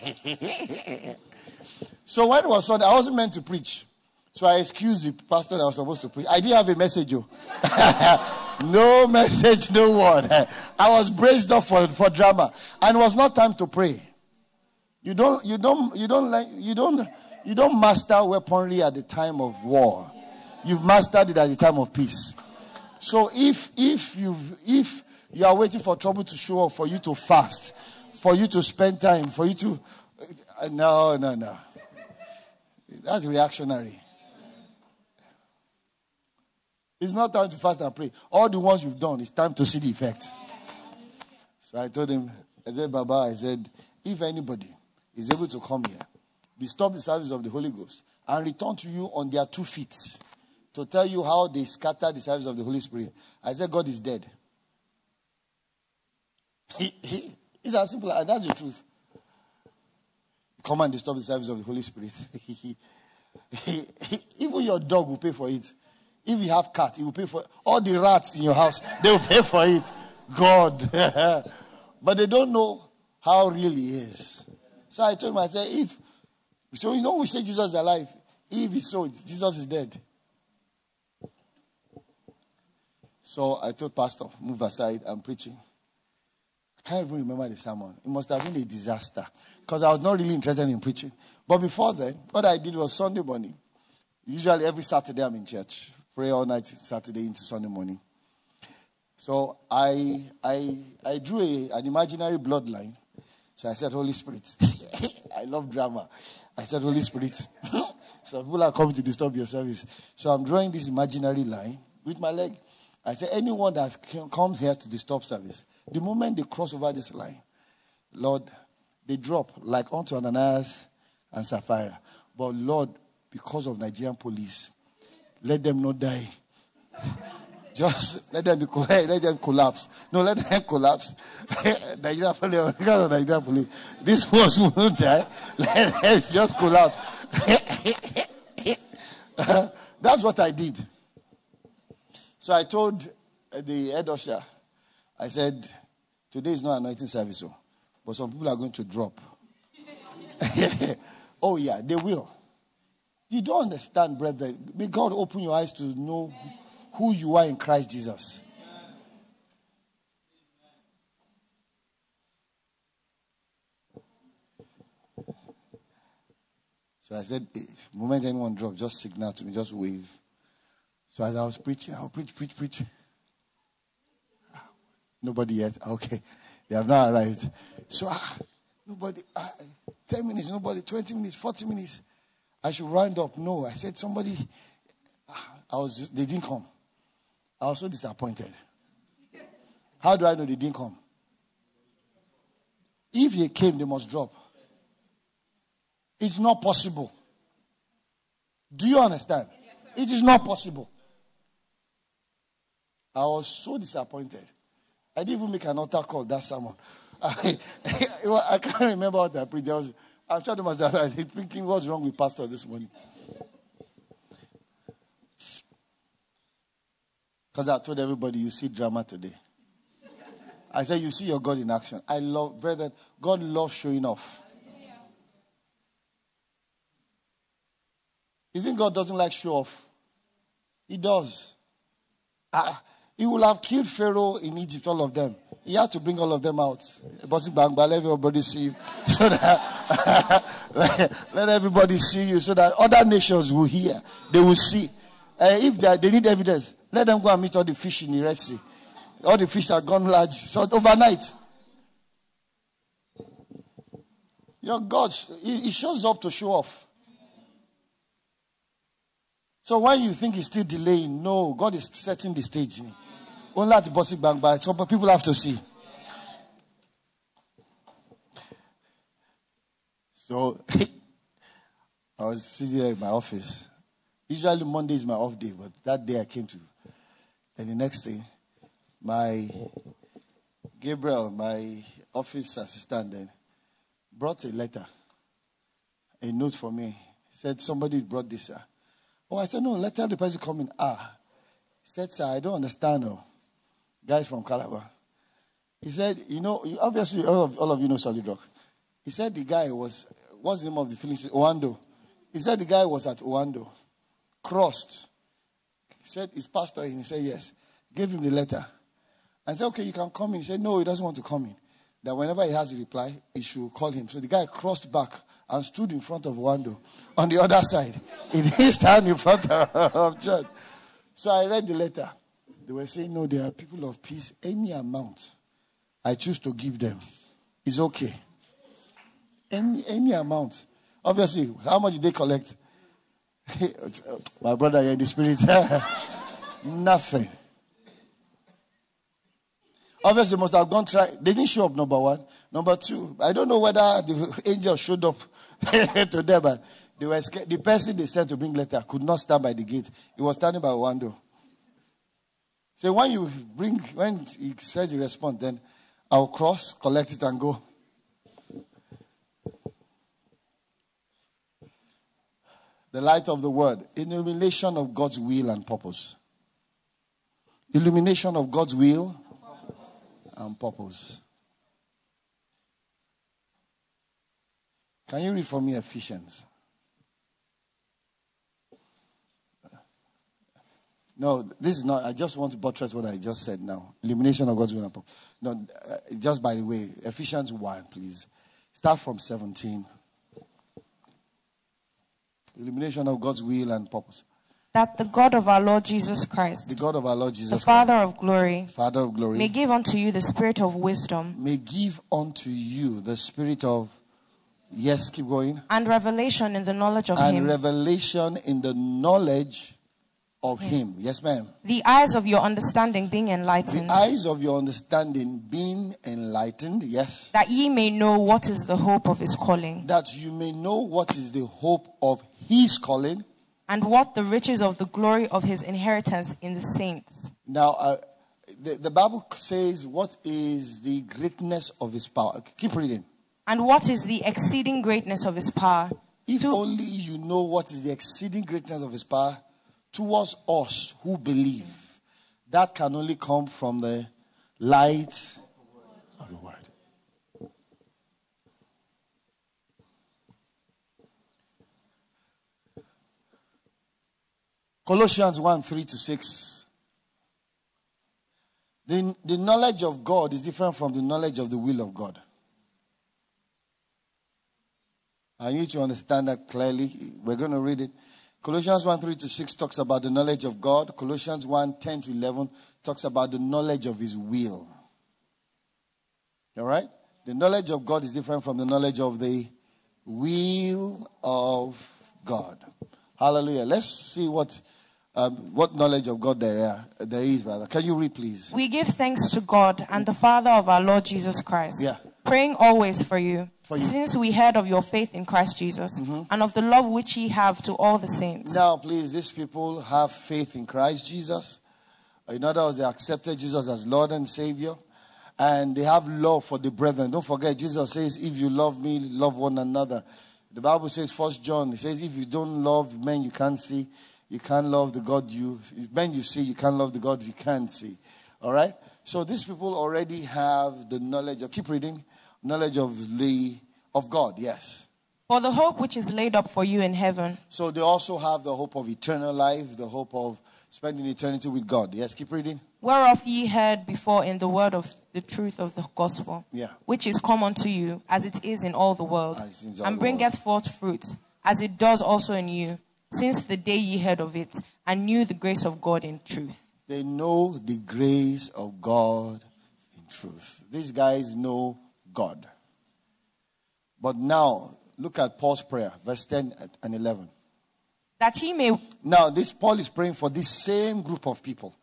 so when it was Sunday, I wasn't meant to preach. So I excused the pastor that was supposed to preach. I didn't have a message, yo. Oh. no message, no word. I was braced up for, for drama. And it was not time to pray. You don't you don't you don't like you don't you don't master weaponry at the time of war. You've mastered it at the time of peace. So if if you if you are waiting for trouble to show up for you to fast, for you to spend time, for you to uh, no no no. That's reactionary. It's not time to fast and pray. All the ones you've done, it's time to see the effect. So I told him, I said, Baba, I said, if anybody is able to come here, disturb the service of the Holy Ghost, and return to you on their two feet to tell you how they scatter the service of the Holy Spirit, I said, God is dead. He, he, it's as simple as that's the truth. Come and disturb the service of the Holy Spirit. Even your dog will pay for it. If you have cat, he will pay for it. All the rats in your house, they will pay for it. God. but they don't know how real he is. So I told him, I said, if, so you know we say Jesus is alive. If it's so, Jesus is dead. So I told Pastor, move aside, I'm preaching. I can't even remember the sermon. It must have been a disaster because I was not really interested in preaching. But before then, what I did was Sunday morning. Usually every Saturday I'm in church pray all night Saturday into Sunday morning. So I I I drew a, an imaginary bloodline. So I said, Holy Spirit. I love drama. I said, Holy Spirit. so people are coming to disturb your service. So I'm drawing this imaginary line with my leg. I said, anyone that comes here to disturb service, the moment they cross over this line, Lord, they drop like unto Ananias and Sapphira. But Lord, because of Nigerian police, let them not die. Just let them be let them collapse. No, let them collapse. Nigeria police, because of Nigeria police, this was will die. Let them just collapse. That's what I did. So I told uh, the head usher, I said, today is not anointing service, oh, but some people are going to drop. oh, yeah, they will. You don't understand, brother. May God open your eyes to know who you are in Christ Jesus. So I said, if the moment anyone drops, just signal to me, just wave. So as I was preaching, I'll preach, preach, preach. Nobody yet. Okay. They have not arrived. So ah, nobody, ah, 10 minutes, nobody, 20 minutes, 40 minutes. I should round up. No, I said somebody, I was, they didn't come. I was so disappointed. How do I know they didn't come? If they came, they must drop. It's not possible. Do you understand? Yes, it is not possible. I was so disappointed. I didn't even make an altar call that sermon. I, I can't remember what I preached. I was, I was trying to myself, I was thinking, what's wrong with Pastor this morning? Because I told everybody, you see drama today. I said, you see your God in action. I love, brother, God loves showing off. You think God doesn't like show off? He does. Ah, he will have killed Pharaoh in Egypt, all of them. He had to bring all of them out. But let everybody see you. So that let, everybody see you so that other nations will hear. They will see. Uh, if they, they need evidence, let them go and meet all the fish in the Red Sea. All the fish are gone large. So overnight. Your God, he shows up to show off. So when you think he's still delaying, no, God is setting the stage. Only at the bossy bank, but some people have to see. So I was sitting here in my office. Usually Monday is my off day, but that day I came to. And the next day, my Gabriel, my office assistant, then brought a letter, a note for me. Said somebody brought this. Uh. Oh, I said no. Let the person come in. Ah, said, sir, I don't understand. Oh guys from Calabar. He said, you know, obviously all of, all of you know Solid Rock. He said the guy was, what's the name of the filling Oando. He said the guy was at Oando, crossed. He said, his pastor in. He said, yes. Gave him the letter. And said, okay, you can come in. He said, no, he doesn't want to come in. That whenever he has a reply, he should call him. So the guy crossed back and stood in front of Oando on the other side. He didn't stand in front of church. So I read the letter. They were saying, no, they are people of peace. Any amount I choose to give them is okay. Any, any amount. Obviously, how much did they collect? My brother, in the spirit. Nothing. Obviously, they must have gone try. They didn't show up, number one. Number two, I don't know whether the angel showed up to them, but they were scared. The person they sent to bring letter could not stand by the gate. He was standing by one door. So when you bring, when he says he responds, then I'll cross, collect it, and go. The light of the word, illumination of God's will and purpose. Illumination of God's will and purpose. Can you read for me Ephesians? No, this is not. I just want to buttress what I just said now. Illumination of God's will and purpose. No, uh, just by the way, Ephesians 1, please. Start from 17. Illumination of God's will and purpose. That the God of our Lord Jesus Christ, the God of our Lord Jesus the Father Christ, of glory, Father of glory, may give unto you the spirit of wisdom, may give unto you the spirit of yes, keep going, and revelation in the knowledge of and Him, and revelation in the knowledge of him. Yes, ma'am. The eyes of your understanding being enlightened. The eyes of your understanding being enlightened. Yes. That ye may know what is the hope of his calling. That you may know what is the hope of his calling. And what the riches of the glory of his inheritance in the saints. Now, uh, the, the Bible says, What is the greatness of his power? Keep reading. And what is the exceeding greatness of his power? If to, only you know what is the exceeding greatness of his power towards us who believe. That can only come from the light of the word. Colossians 1 3 to 6. The, the knowledge of God is different from the knowledge of the will of God. I need to understand that clearly. We're going to read it. Colossians 1 3 to 6 talks about the knowledge of God. Colossians 1 10 to 11 talks about the knowledge of His will. All right? The knowledge of God is different from the knowledge of the will of God. Hallelujah. Let's see what um, what knowledge of God there, are, there is, rather. Can you read, please? We give thanks to God and the Father of our Lord Jesus Christ. Yeah. Praying always for you, For you. since we heard of your faith in Christ Jesus mm-hmm. and of the love which ye have to all the saints. Now, please, these people have faith in Christ Jesus. In other words, they accepted Jesus as Lord and Savior. And they have love for the brethren. Don't forget, Jesus says, If you love me, love one another. The Bible says, First John, it says, If you don't love men you can't see, you can't love the God you men you see, you can't love the God you can't see. All right? So these people already have the knowledge of keep reading, knowledge of the of God, yes. For the hope which is laid up for you in heaven, So they also have the hope of eternal life, the hope of spending eternity with God. Yes, keep reading. whereof ye heard before in the word of the truth of the gospel, Yeah. which is common to you, as it is in all the world, As it is in all and bringeth forth fruit, as it does also in you, since the day ye heard of it, and knew the grace of God in truth. They know the grace of God in truth. These guys know God. But now, look at Paul's prayer, verse 10 and 11. That he may Now, this Paul is praying for this same group of people.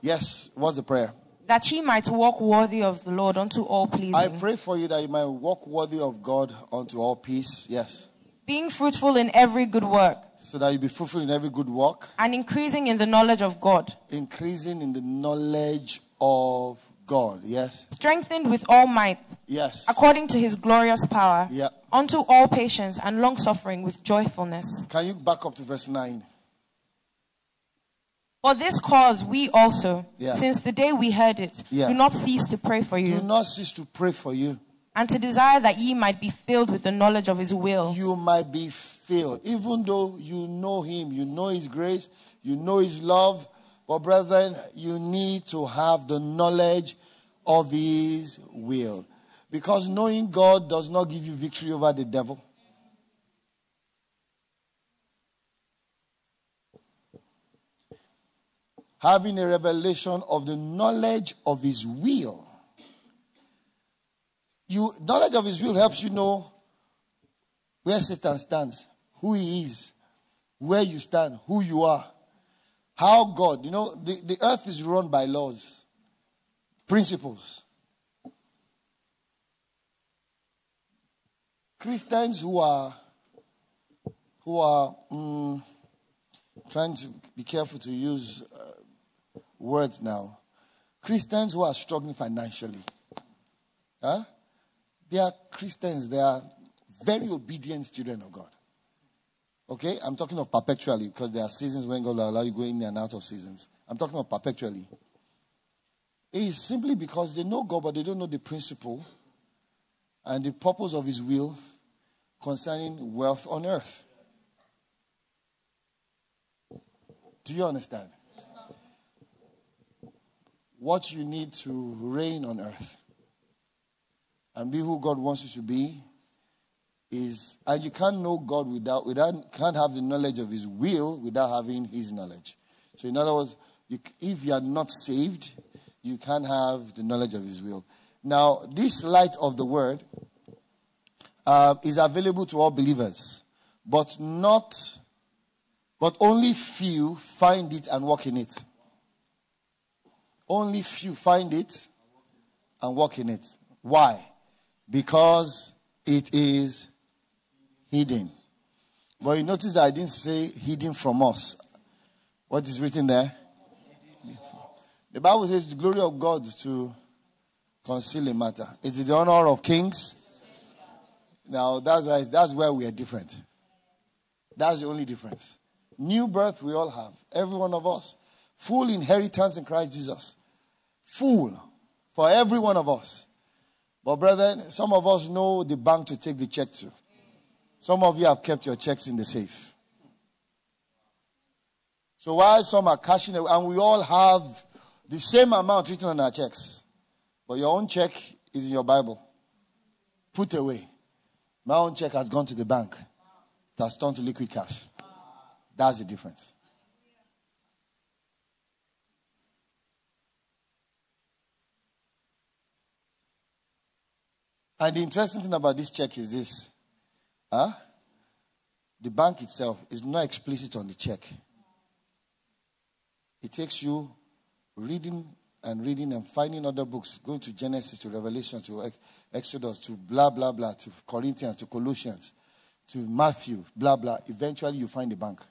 Yes, what's the prayer? that he might walk worthy of the Lord unto all pleasing, I pray for you that you might walk worthy of God unto all peace. Yes. Being fruitful in every good work, So that you be fruitful in every good work, and increasing in the knowledge of God, increasing in the knowledge of God. Yes. strengthened with all might, Yes. according to his glorious power, Yeah. unto all patience and long suffering with joyfulness. Can you back up to verse 9? For this cause we also, Yeah. since the day we heard it, Yeah. do not cease to pray for you. Do not cease to pray for you. And to desire that ye might be filled with the knowledge of his will, You might be filled. Even though you know him, you know his grace, you know his love. But, brethren, you need to have the knowledge of his will. Because knowing God does not give you victory over the devil. Having a revelation of the knowledge of his will. You knowledge of his will helps you know where Satan stands, who he is, where you stand, who you are, how God, you know, the, the earth is run by laws, principles. Christians who are who are mm, trying to be careful to use uh, words now. Christians who are struggling financially, huh? They are Christians. They are very obedient children of God. Okay? I'm talking of perpetually because there are seasons when God will allow you go in and out of seasons. I'm talking of perpetually. It is simply because they know God, but they don't know the principle and the purpose of His will concerning wealth on earth. Do you understand? What you need to reign on earth and be who God wants you to be is, and you can't know God without, without can't have the knowledge of His will without having His knowledge. So, in other words, you, if you are not saved, you can't have the knowledge of His will. Now, this light of the Word uh, is available to all believers, but not, but only few find it and walk in it. Only few find it and walk in it. Why? Because it is hidden. But you notice that I didn't say hidden from us. What is written there? The Bible says the glory of God to conceal a matter. It is the honor of kings. Now that's why that's where we are different. That's the only difference. New birth we all have, every one of us. Full inheritance in Christ Jesus. Full for every one of us. But, brethren, some of us know the bank to take the check to. Some of you have kept your checks in the safe. So while some are cashing away, and we all have the same amount written on our checks, but your own check is in your Bible. Put away. My own check has gone to the bank. It has turned to liquid cash. That's the difference. And the interesting thing about this check is this. Huh? The bank itself is not explicit on the check. It takes you reading and reading and finding other books, going to Genesis, to Revelation, to Exodus, to blah, blah, blah, to Corinthians, to Colossians, to Matthew, blah, blah. Eventually, you find the bank.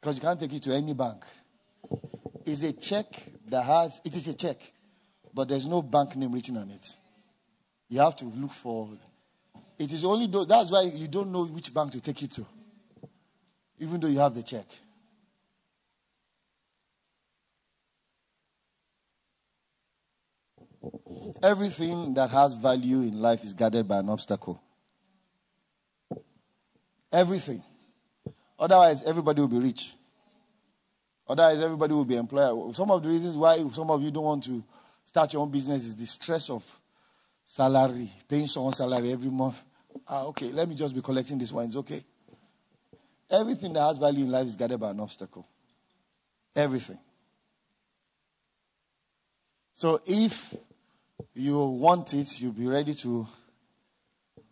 Because you can't take it to any bank. It's a check that has, it is a check but there's no bank name written on it. You have to look for. It is only though, that's why you don't know which bank to take it to, even though you have the check. Everything that has value in life is guarded by an obstacle. Everything. Otherwise, everybody will be rich. Otherwise, everybody will be employed. Some of the reasons why some of you don't want to start your own business is the stress of salary, paying someone's salary every month. Ah, okay, let me just be collecting this one. It's okay. Everything that has value in life is guarded by an obstacle. Everything. So if you want it, you'll be ready to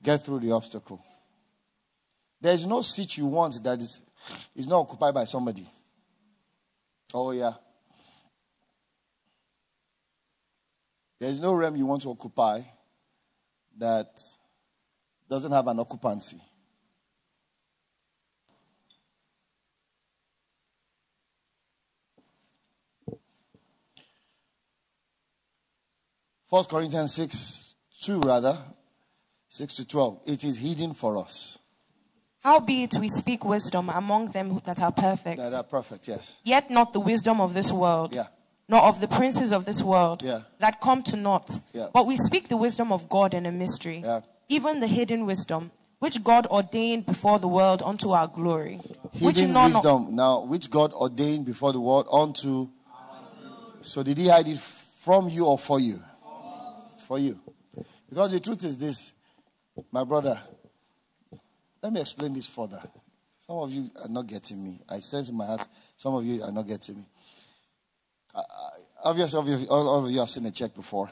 get through the obstacle. There's no seat you want that is, is not occupied by somebody. Oh, yeah. There is no realm you want to occupy that doesn't have an occupancy. First Corinthians 6, 2 rather, 6 to 12. It is hidden for us. Howbeit we speak wisdom among them that are perfect. That are perfect, yes. Yet not the wisdom of this world. Yeah nor of the princes of this world yeah. that come to naught. Yeah. But we speak the wisdom of God in a mystery, yeah. even the hidden wisdom, which God ordained before the world unto our glory. Hidden wisdom, now, which God ordained before the world unto. So did he hide it from you or for you? For you. Because the truth is this, my brother, let me explain this further. Some of you are not getting me. I sense in my heart, some of you are not getting me. Uh, obviously, obviously all, all, of you have seen a check before.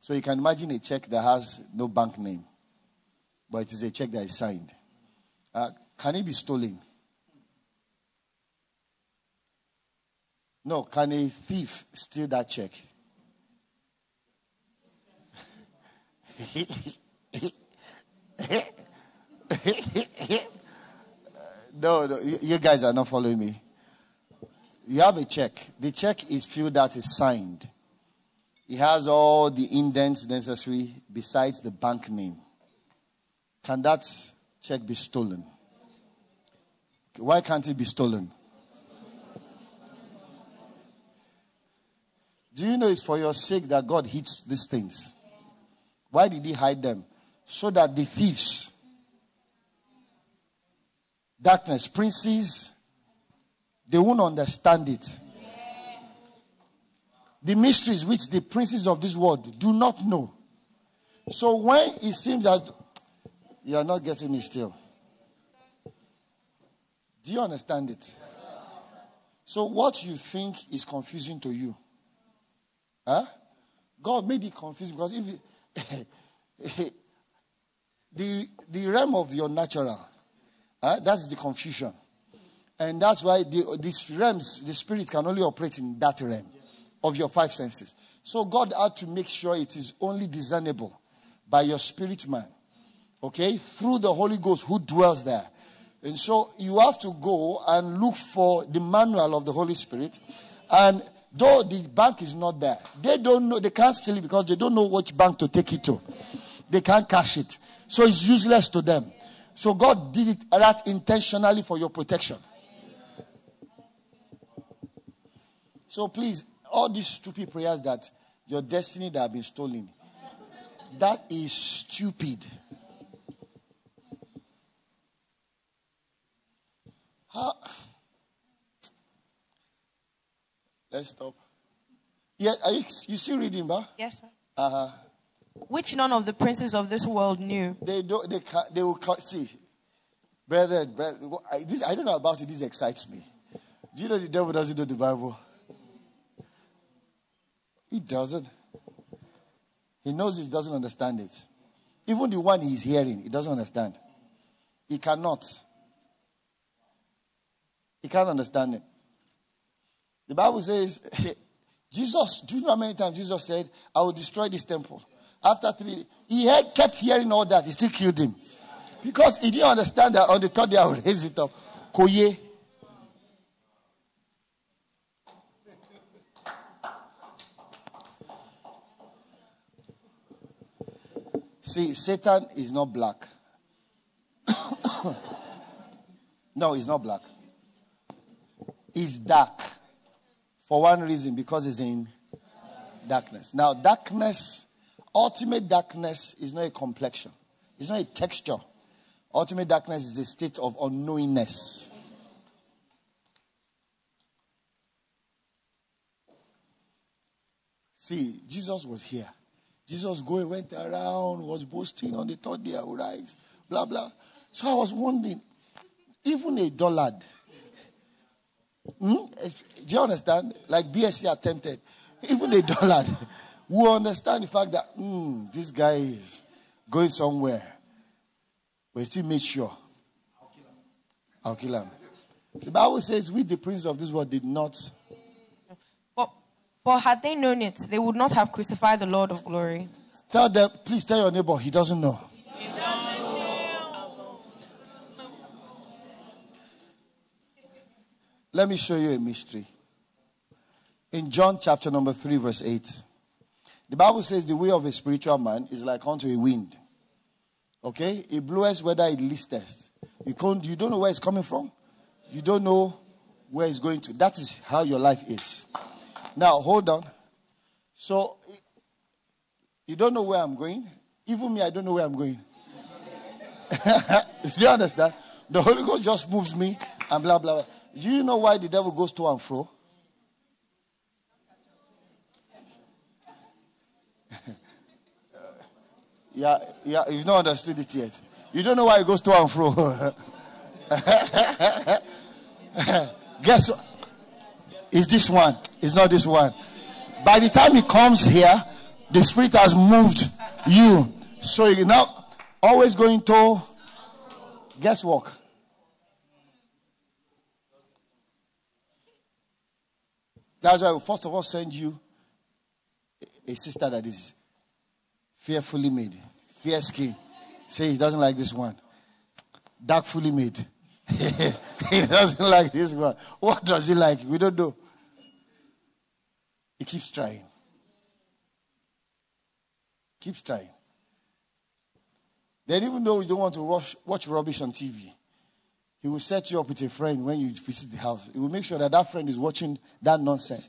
So you can imagine a check that has no bank name, but it is a check that is signed. Uh, can it be stolen? No. Can a thief steal that check? no, no, you guys are not following me. You have a check. The check is filled out, is signed. It has all the indents necessary besides the bank name. Can that check be stolen? Why can't it be stolen? Do you know it's for your sake that God hits these things? Why did He hide them? So that the thieves, darkness, princes, they won't understand it. The mysteries which the princes of this world do not know. So when it seems that you are not getting me still, do you understand it? So what you think is confusing to you, huh? God made it confusing because if the the realm of your natural, huh? that's the confusion. And that's why the, these realms, the spirit can only operate in that realm of your five senses. So God had to make sure it is only discernible by your spirit man. Okay? Through the Holy Ghost who dwells there. And so you have to go and look for the manual of the Holy Spirit. And though the bank is not there, they don't know, they can't steal it because they don't know which bank to take it to. They can't cash it. So it's useless to them. So God did it that intentionally for your protection. So please, all these stupid prayers that your destiny that have been stolen, that is stupid. How? Let's stop. Yeah, are you, you still reading, ba? Yes, sir. Uh huh. Which none of the princes of this world knew. They don't. They can They will ca- see, brethren. brethren I, this, I don't know about it. This excites me. Do you know the devil doesn't know the Bible? He doesn't. He knows he doesn't understand it. Even the one he's hearing, he doesn't understand. He cannot. He can't understand it. The Bible says, Jesus, do you know how many times Jesus said, I will destroy this temple? After three, he had, kept hearing all that. He still killed him. Because he didn't understand that on the third day I will raise it up. Koye. See, Satan is not black. no, he's not black. He's dark. For one reason, because he's in darkness. Now, darkness, ultimate darkness is not a complexion, it's not a texture. Ultimate darkness is a state of unknowingness. See, Jesus was here. Jesus going went around, was boasting on the third day I will rise, blah blah. So I was wondering, even a dullard, hmm? do you understand? Like BSC attempted, even a dullard will understand the fact that hmm, this guy is going somewhere, but still made sure I'll kill him. The Bible says, "We, the prince of this world, did not." For, had they known it, they would not have crucified the Lord of glory. Tell them, please tell your neighbor, he doesn't know. Let me show you a mystery. In John chapter number 3, verse 8, the Bible says the way of a spiritual man is like unto a wind. Okay? It blows whether it listeth. You, can't, you don't know where it's coming from. You don't know where it's going to. That is how your life is. Now, hold on. So, you don't know where I'm going. Even me, I don't know where I'm going. Do you understand? The Holy Ghost just moves me and blah, blah, blah. Do you know why the devil goes to and fro? yeah, yeah, you've not understood it yet. You don't know why he goes to and fro. Guess what? It's this one. It's not this one. By the time he comes here, the spirit has moved you. So you're now always going to guesswork. That's why we first of all send you a sister that is fearfully made, fair skin. Say he doesn't like this one. Darkfully made. he doesn't like this one. What does he like? We don't know. He keeps trying. Keeps trying. Then, even though you don't want to rush, watch rubbish on TV, he will set you up with a friend when you visit the house. He will make sure that that friend is watching that nonsense.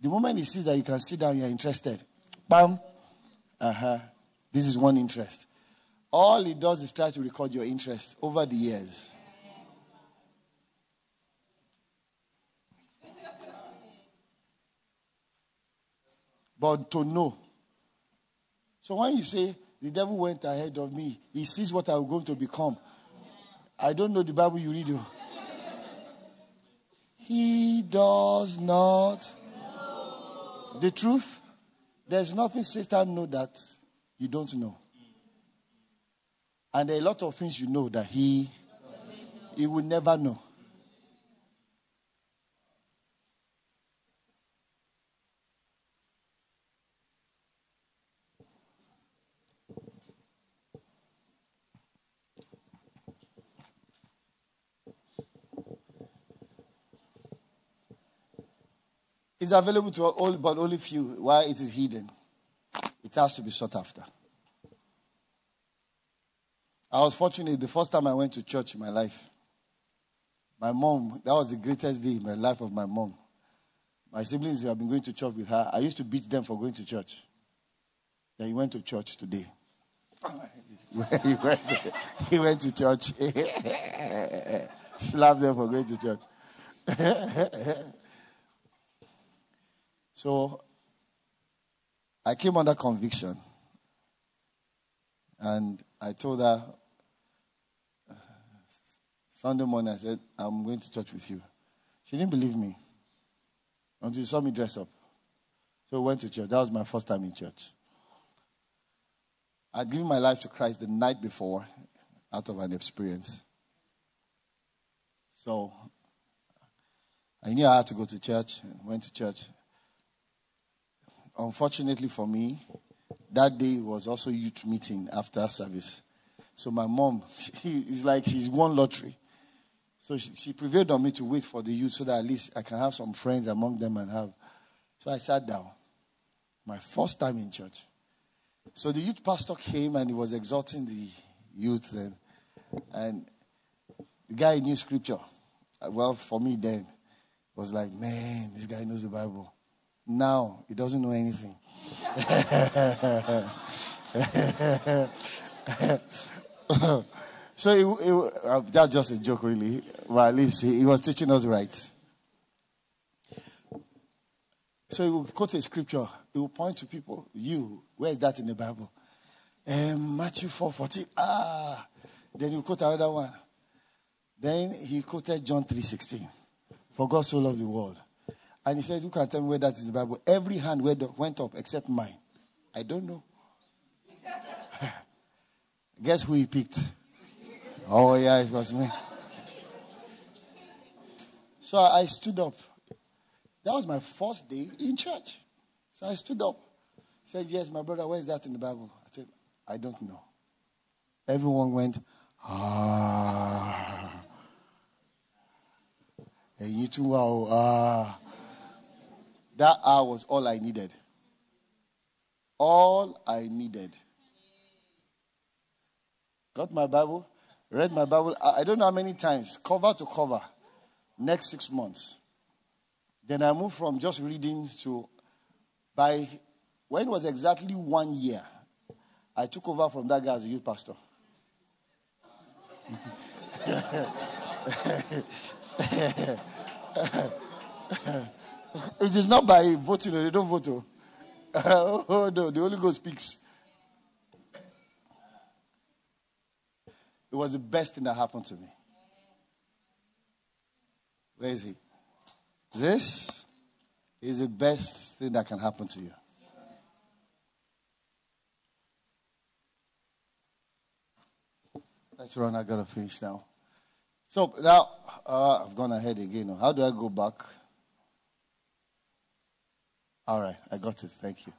The moment he sees that you can sit down, you're interested. Bam. Uh huh. This is one interest. All he does is try to record your interest over the years. But to know. So when you say the devil went ahead of me, he sees what I'm going to become. I don't know the Bible you read. He does not. The truth, there's nothing Satan know that you don't know. And there are a lot of things you know that he he will never know. It's available to all, but only few. Why it is hidden? It has to be sought after. I was fortunate the first time I went to church in my life. My mom, that was the greatest day in my life of my mom. My siblings have been going to church with her. I used to beat them for going to church. Then he went to church today. he, went, he went to church. Slapped them for going to church. so I came under conviction. And I told her Sunday morning, I said, I'm going to church with you. She didn't believe me until she saw me dress up. So we went to church. That was my first time in church. I'd given my life to Christ the night before out of an experience. So I knew I had to go to church, and went to church. Unfortunately for me, that day was also youth meeting after service. So my mom, is like she's won lottery. So she, she, prevailed on me to wait for the youth so that at least I can have some friends among them and have. So I sat down. My first time in church. So the youth pastor came and he was exhorting the youth and, and the guy knew scripture. Well, for me then, was like, man, this guy knows the Bible. Now he doesn't know anything. so it, it, uh, that's just a joke, really. But at least he, he was teaching us right. So he will quote a scripture. He will point to people. You, where is that in the Bible? Um, Matthew 4 40. Ah. Then he quote another one. Then he quoted John 3 16. For God so loved the world. And he said, Who can tell me where that is in the Bible? Every hand went up except mine. I don't know. Guess who he picked? Oh, yeah, it was me. So I stood up. That was my first day in church. So I stood up. Said, Yes, my brother, where is that in the Bible? I said, I don't know. Everyone went, Ah. And you too, ah. That hour was all I needed. All I needed. Got my Bible, read my Bible. I don't know how many times, cover to cover, next six months. Then I moved from just reading to, by when it was exactly one year, I took over from that guy as a youth pastor. it is not by voting, they don't vote. Oh, oh no, the Holy Ghost speaks. It was the best thing that happened to me. Where is he? This is the best thing that can happen to you. Let's run. I gotta finish now. So now uh, I've gone ahead again. How do I go back? All right, I got it. Thank you.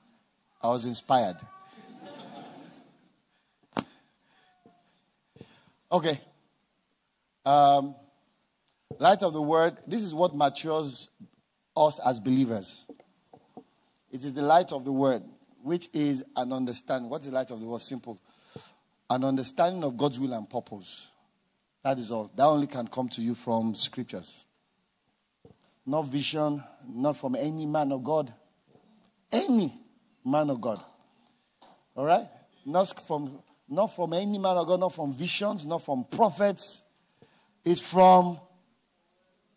I was inspired. Okay. Um, light of the word. This is what matures us as believers. It is the light of the word, which is an understanding. What's the light of the word? Simple. An understanding of God's will and purpose. That is all. That only can come to you from scriptures. Not vision, not from any man of God. Any man of God. All right? Not from not from any man of God, not from visions, not from prophets. It's from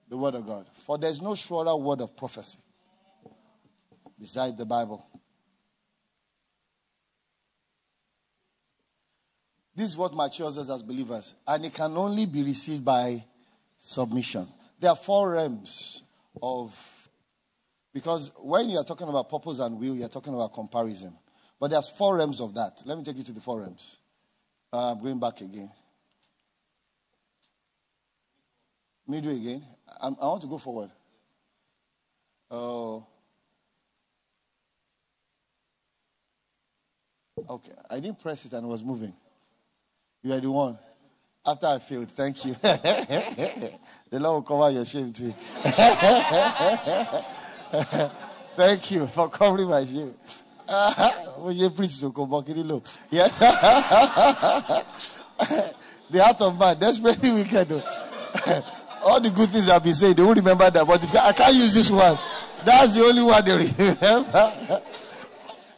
the word of God. For there's no surer word of prophecy besides the Bible. This is what matures us as believers, and it can only be received by submission. There are four realms of, because when you are talking about purpose and will, you are talking about comparison. But there's four realms of that. Let me take you to the four realms. Uh, I'm going back again. Midway again. I'm, i want to go forward. Oh. Okay. I didn't press it and it was moving. You are the one. After I failed, thank you. the Lord will cover your shame too. thank you for covering my shame. When you preach to Kobokirilo. Yes. the heart of man, desperately wicked. All the good things I've been saying, they won't remember that. But if I can't use this one, That's the only one they remember.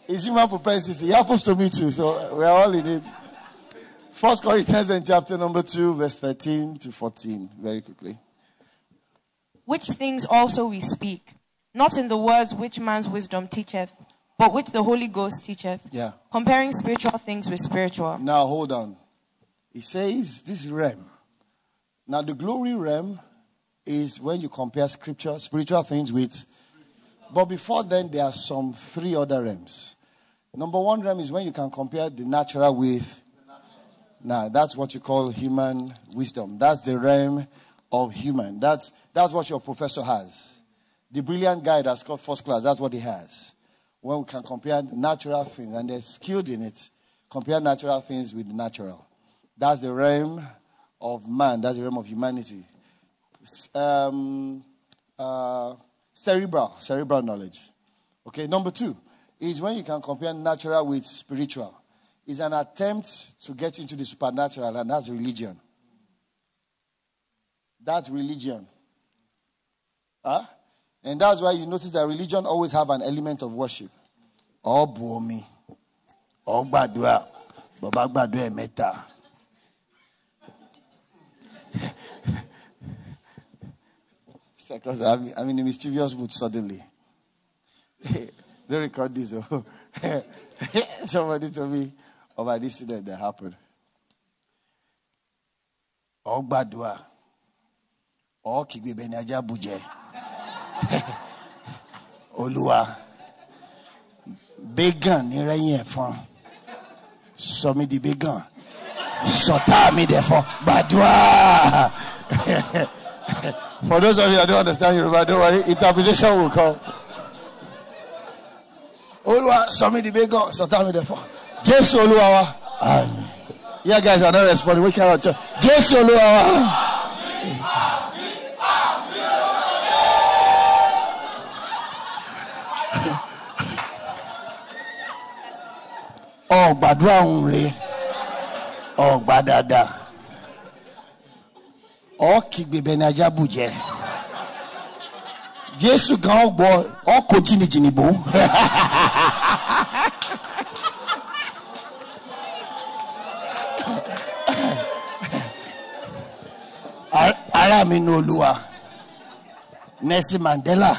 it's human propensity. It happens to me too, so we're all in it. First Corinthians and chapter number 2, verse 13 to 14, very quickly. Which things also we speak, not in the words which man's wisdom teacheth, but which the Holy Ghost teacheth, Yeah. comparing spiritual things with spiritual. Now hold on. He says this realm. Now the glory realm is when you compare scripture, spiritual things with. But before then, there are some three other realms. Number one realm is when you can compare the natural with. Now that's what you call human wisdom. That's the realm of human. That's that's what your professor has. The brilliant guy that's got first class. That's what he has. When we can compare natural things and they're skilled in it, compare natural things with natural. That's the realm of man. That's the realm of humanity. Um, uh, cerebral, cerebral knowledge. Okay, number two is when you can compare natural with spiritual. It's an attempt to get into the supernatural, and that's religion. That's religion. Huh? And that's why you notice that religion always have an element of worship. Oh, bomi. Oh, gbàdúrà. Bàbá gbàdúrà ẹ̀mẹ́ta. Because I'm, I'm in a mischievous mood suddenly. Don't record this. Oh. Somebody told me about this incident that happened. Ọ gbàdúrà. Ọ kígbe bẹ́ẹ̀ bùjẹ́. Olúwa. Bẹ́gàn ní rẹ́yìn ẹ̀fọn. Sọ mi di bẹ́gàn. Sọ̀tá mi dẹ̀fọn. Gbàdúrà. For those of you that don't understand Yoruba, don't worry. Interpretation will come. Olúwa sọ mi di bẹ́gàn. Sọ̀tá mi dẹ̀fọn. Jésù Olúwa wa. Yeah, guys are not responding. We cannot. Jésù Olúwa wa. Ọ gbàdúrà òun rè. Ọ gbà dáadáa. Ọ kígbe bẹni ajá bùjẹ Jésù gan ọgbọ ọkọ jìnnìjìnnì ara mi nu Olúwa. Nelson Mandela.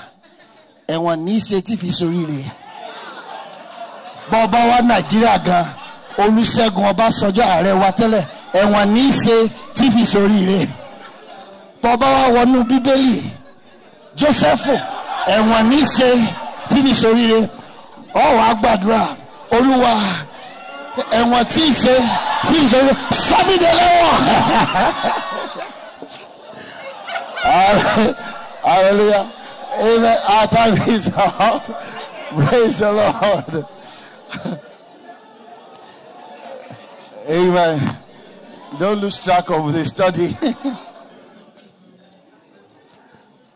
Ẹ̀wọ̀n ní í ṣe tí fi soríire bọ́ọ̀bá wa nàìjíríà gan olùṣègùn ọbásanjọ́ ààrẹ wa tẹ́lẹ̀ ẹ̀wọ̀n ní í ṣe tí fi soríire bọ́ọ̀bá wa wọnú bíbélì jósẹ́fù ẹ̀wọ̀n ní í ṣe tí fi soríire ọ̀wọ́ àgbàdúrà olúwa ẹ̀wọ̀n tí ì ṣe tí fi soríire sọ́mídẹ́lẹ́wọ̀n. hallelujah. Amen. Our time is up. Praise the lord. Amen. Don't lose track of the study.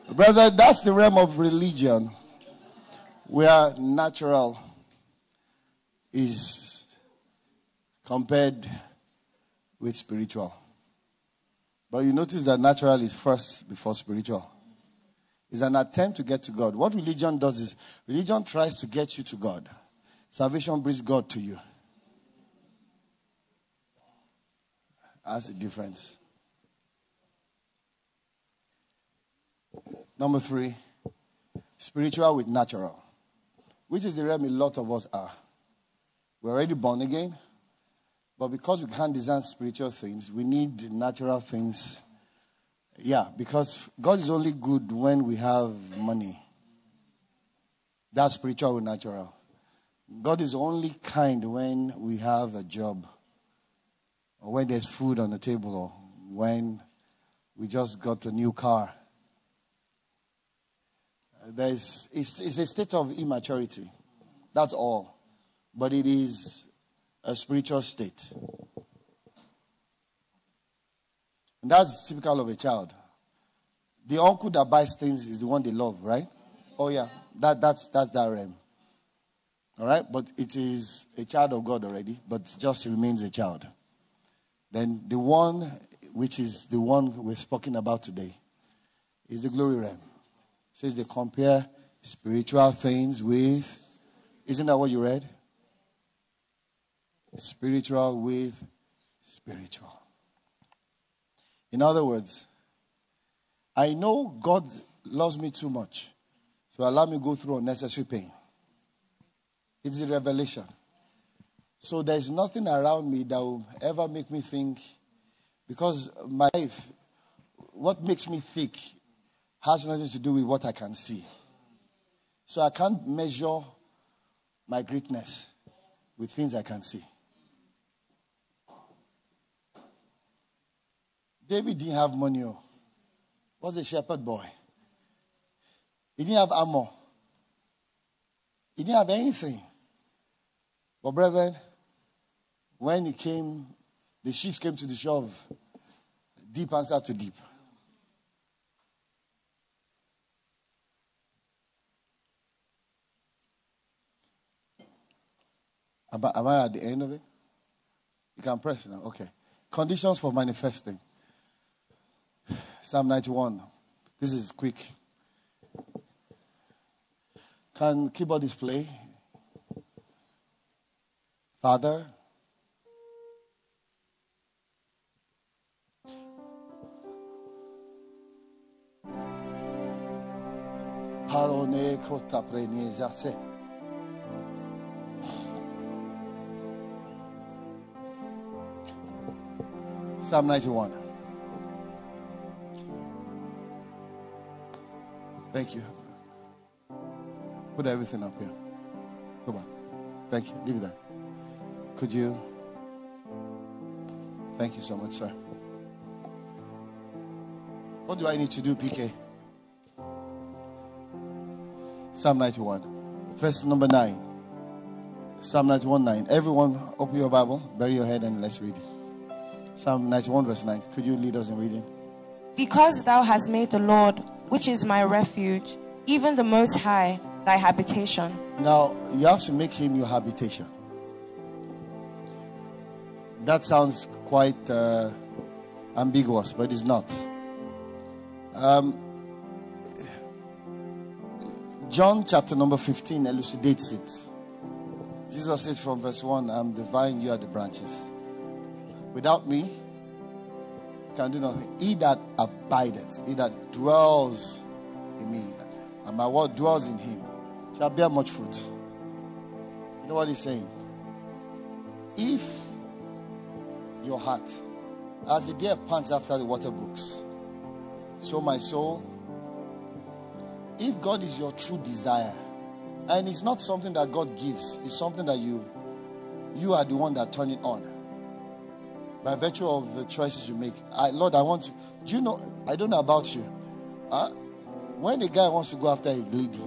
Brother, that's the realm of religion where natural is compared with spiritual. But you notice that natural is first before spiritual. It's an attempt to get to God. What religion does is religion tries to get you to God. Salvation brings God to you. That's a difference. Number three, spiritual with natural, which is the realm a lot of us are. We're already born again, but because we can't design spiritual things, we need natural things. Yeah, because God is only good when we have money. That's spiritual with natural. God is only kind when we have a job, or when there's food on the table, or when we just got a new car. There's, it's, it's a state of immaturity. That's all. But it is a spiritual state. And that's typical of a child. The uncle that buys things is the one they love, right? Oh, yeah. That, that's, that's that realm. All right? But it is a child of God already, but just remains a child. Then the one, which is the one we're speaking about today, is the glory realm. It says they compare spiritual things with. Isn't that what you read? Spiritual with spiritual. In other words, I know God loves me too much, so allow me to go through unnecessary pain. It's a revelation. So there's nothing around me that will ever make me think, because my life, what makes me think has nothing to do with what I can see. So I can't measure my greatness with things I can see. David didn't have money. Oh. Was a shepherd boy. He didn't have armor. He didn't have anything. But brethren, when he came, the sheep came to the shove. Deep answer to deep. Am I, am I at the end of it? You can press now. Okay. Conditions for manifesting. Psalm 91. This is quick. Can keyboard play? Father, Harone kota prenezase. Psalm 91. Thank you. Put everything up here. Go back. Thank you. Leave it there. Could you? Thank you so much, sir. What do I need to do, PK? Psalm 91, verse number 9. Psalm 91, 9. Everyone, open your Bible, bury your head, and let's read it. Psalm 91, verse 9. Could you lead us in reading? Because thou hast made the Lord, which is my refuge, even the Most High, thy habitation. Now, you have to make him your habitation. That sounds quite uh, ambiguous, but it's not. Um, John chapter number 15 elucidates it. Jesus says from verse 1, I'm the vine, you are the branches. Without me, you can do nothing. He that abideth, he that dwells in me, and my word dwells in him, shall bear much fruit. You know what he's saying? If your heart, as the deer pants after the water brooks, so my soul if God is your true desire, and it's not something that God gives, it's something that you you are the one that turn it on. By virtue of the choices you make. I, Lord, I want to. Do you know? I don't know about you. Uh, when a guy wants to go after a lady,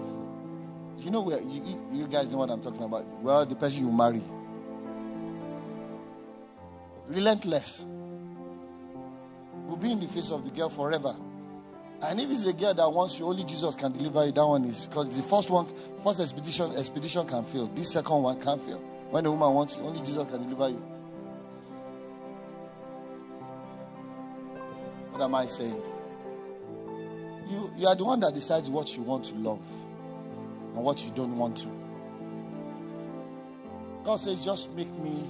you know where you, you guys know what I'm talking about. Well, the person you marry. Relentless. Will be in the face of the girl forever. And if it's a girl that wants you, only Jesus can deliver you. That one is because the first one, first expedition, expedition can fail. This second one can fail. When the woman wants you, only Jesus can deliver you. What am I saying? You, you are the one that decides what you want to love and what you don't want to. God says, just make me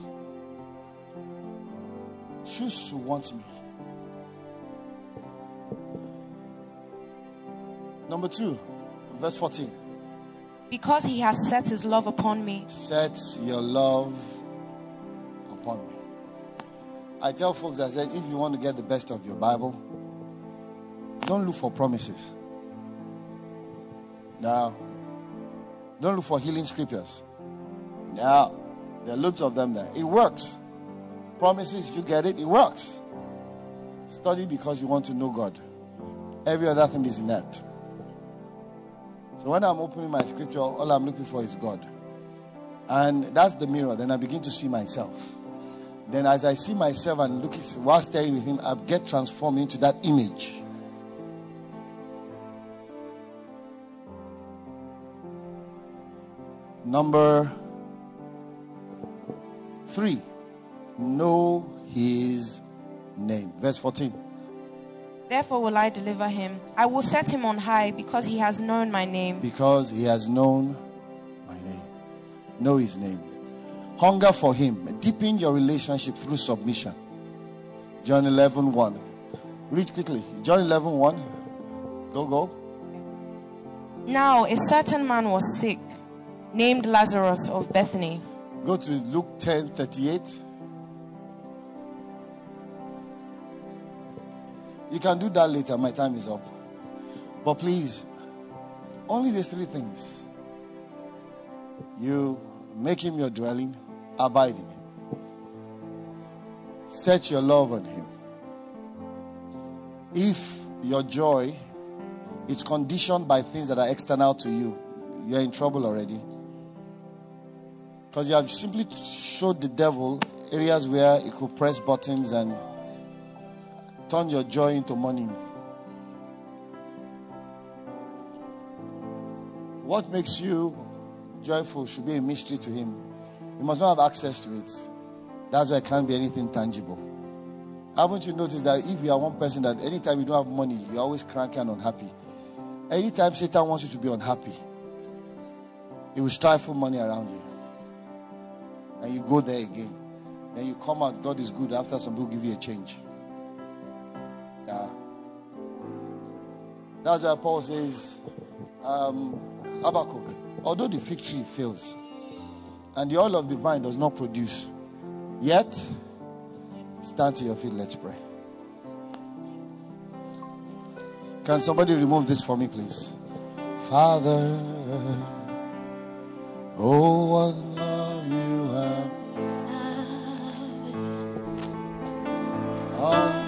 choose to want me. Number two, verse 14. Because he has set his love upon me. Set your love upon me. I tell folks, I said, if you want to get the best of your Bible, don't look for promises. Now, don't look for healing scriptures. Now, there are loads of them there. It works. Promises, you get it, it works. Study because you want to know God. Every other thing is inert. So when I'm opening my scripture, all I'm looking for is God. And that's the mirror. Then I begin to see myself. Then as I see myself and look at while staring with him, I get transformed into that image. Number three, know his name. Verse 14. Therefore will I deliver him. I will set him on high because he has known my name. Because he has known my name. Know his name. Hunger for him. Deepen your relationship through submission. John 11 1. Read quickly. John 11 1. Go, go. Now a certain man was sick, named Lazarus of Bethany. Go to Luke 10 38. You can do that later. My time is up. But please, only these three things. You make him your dwelling, abide in him. Set your love on him. If your joy is conditioned by things that are external to you, you're in trouble already. Because you have simply showed the devil areas where he could press buttons and turn your joy into money. What makes you joyful should be a mystery to him. You must not have access to it. That's why it can't be anything tangible. Haven't you noticed that if you are one person that anytime you don't have money, you're always cranky and unhappy? Anytime Satan wants you to be unhappy, he will stifle money around you. And you go there again. Then you come out, God is good after some people give you a change. Yeah. That's why Paul says, um, Habakkuk, although the fig tree fails and the oil of the vine does not produce, yet stand to your feet, let's pray. Can somebody remove this for me, please? Father, oh, what love you have on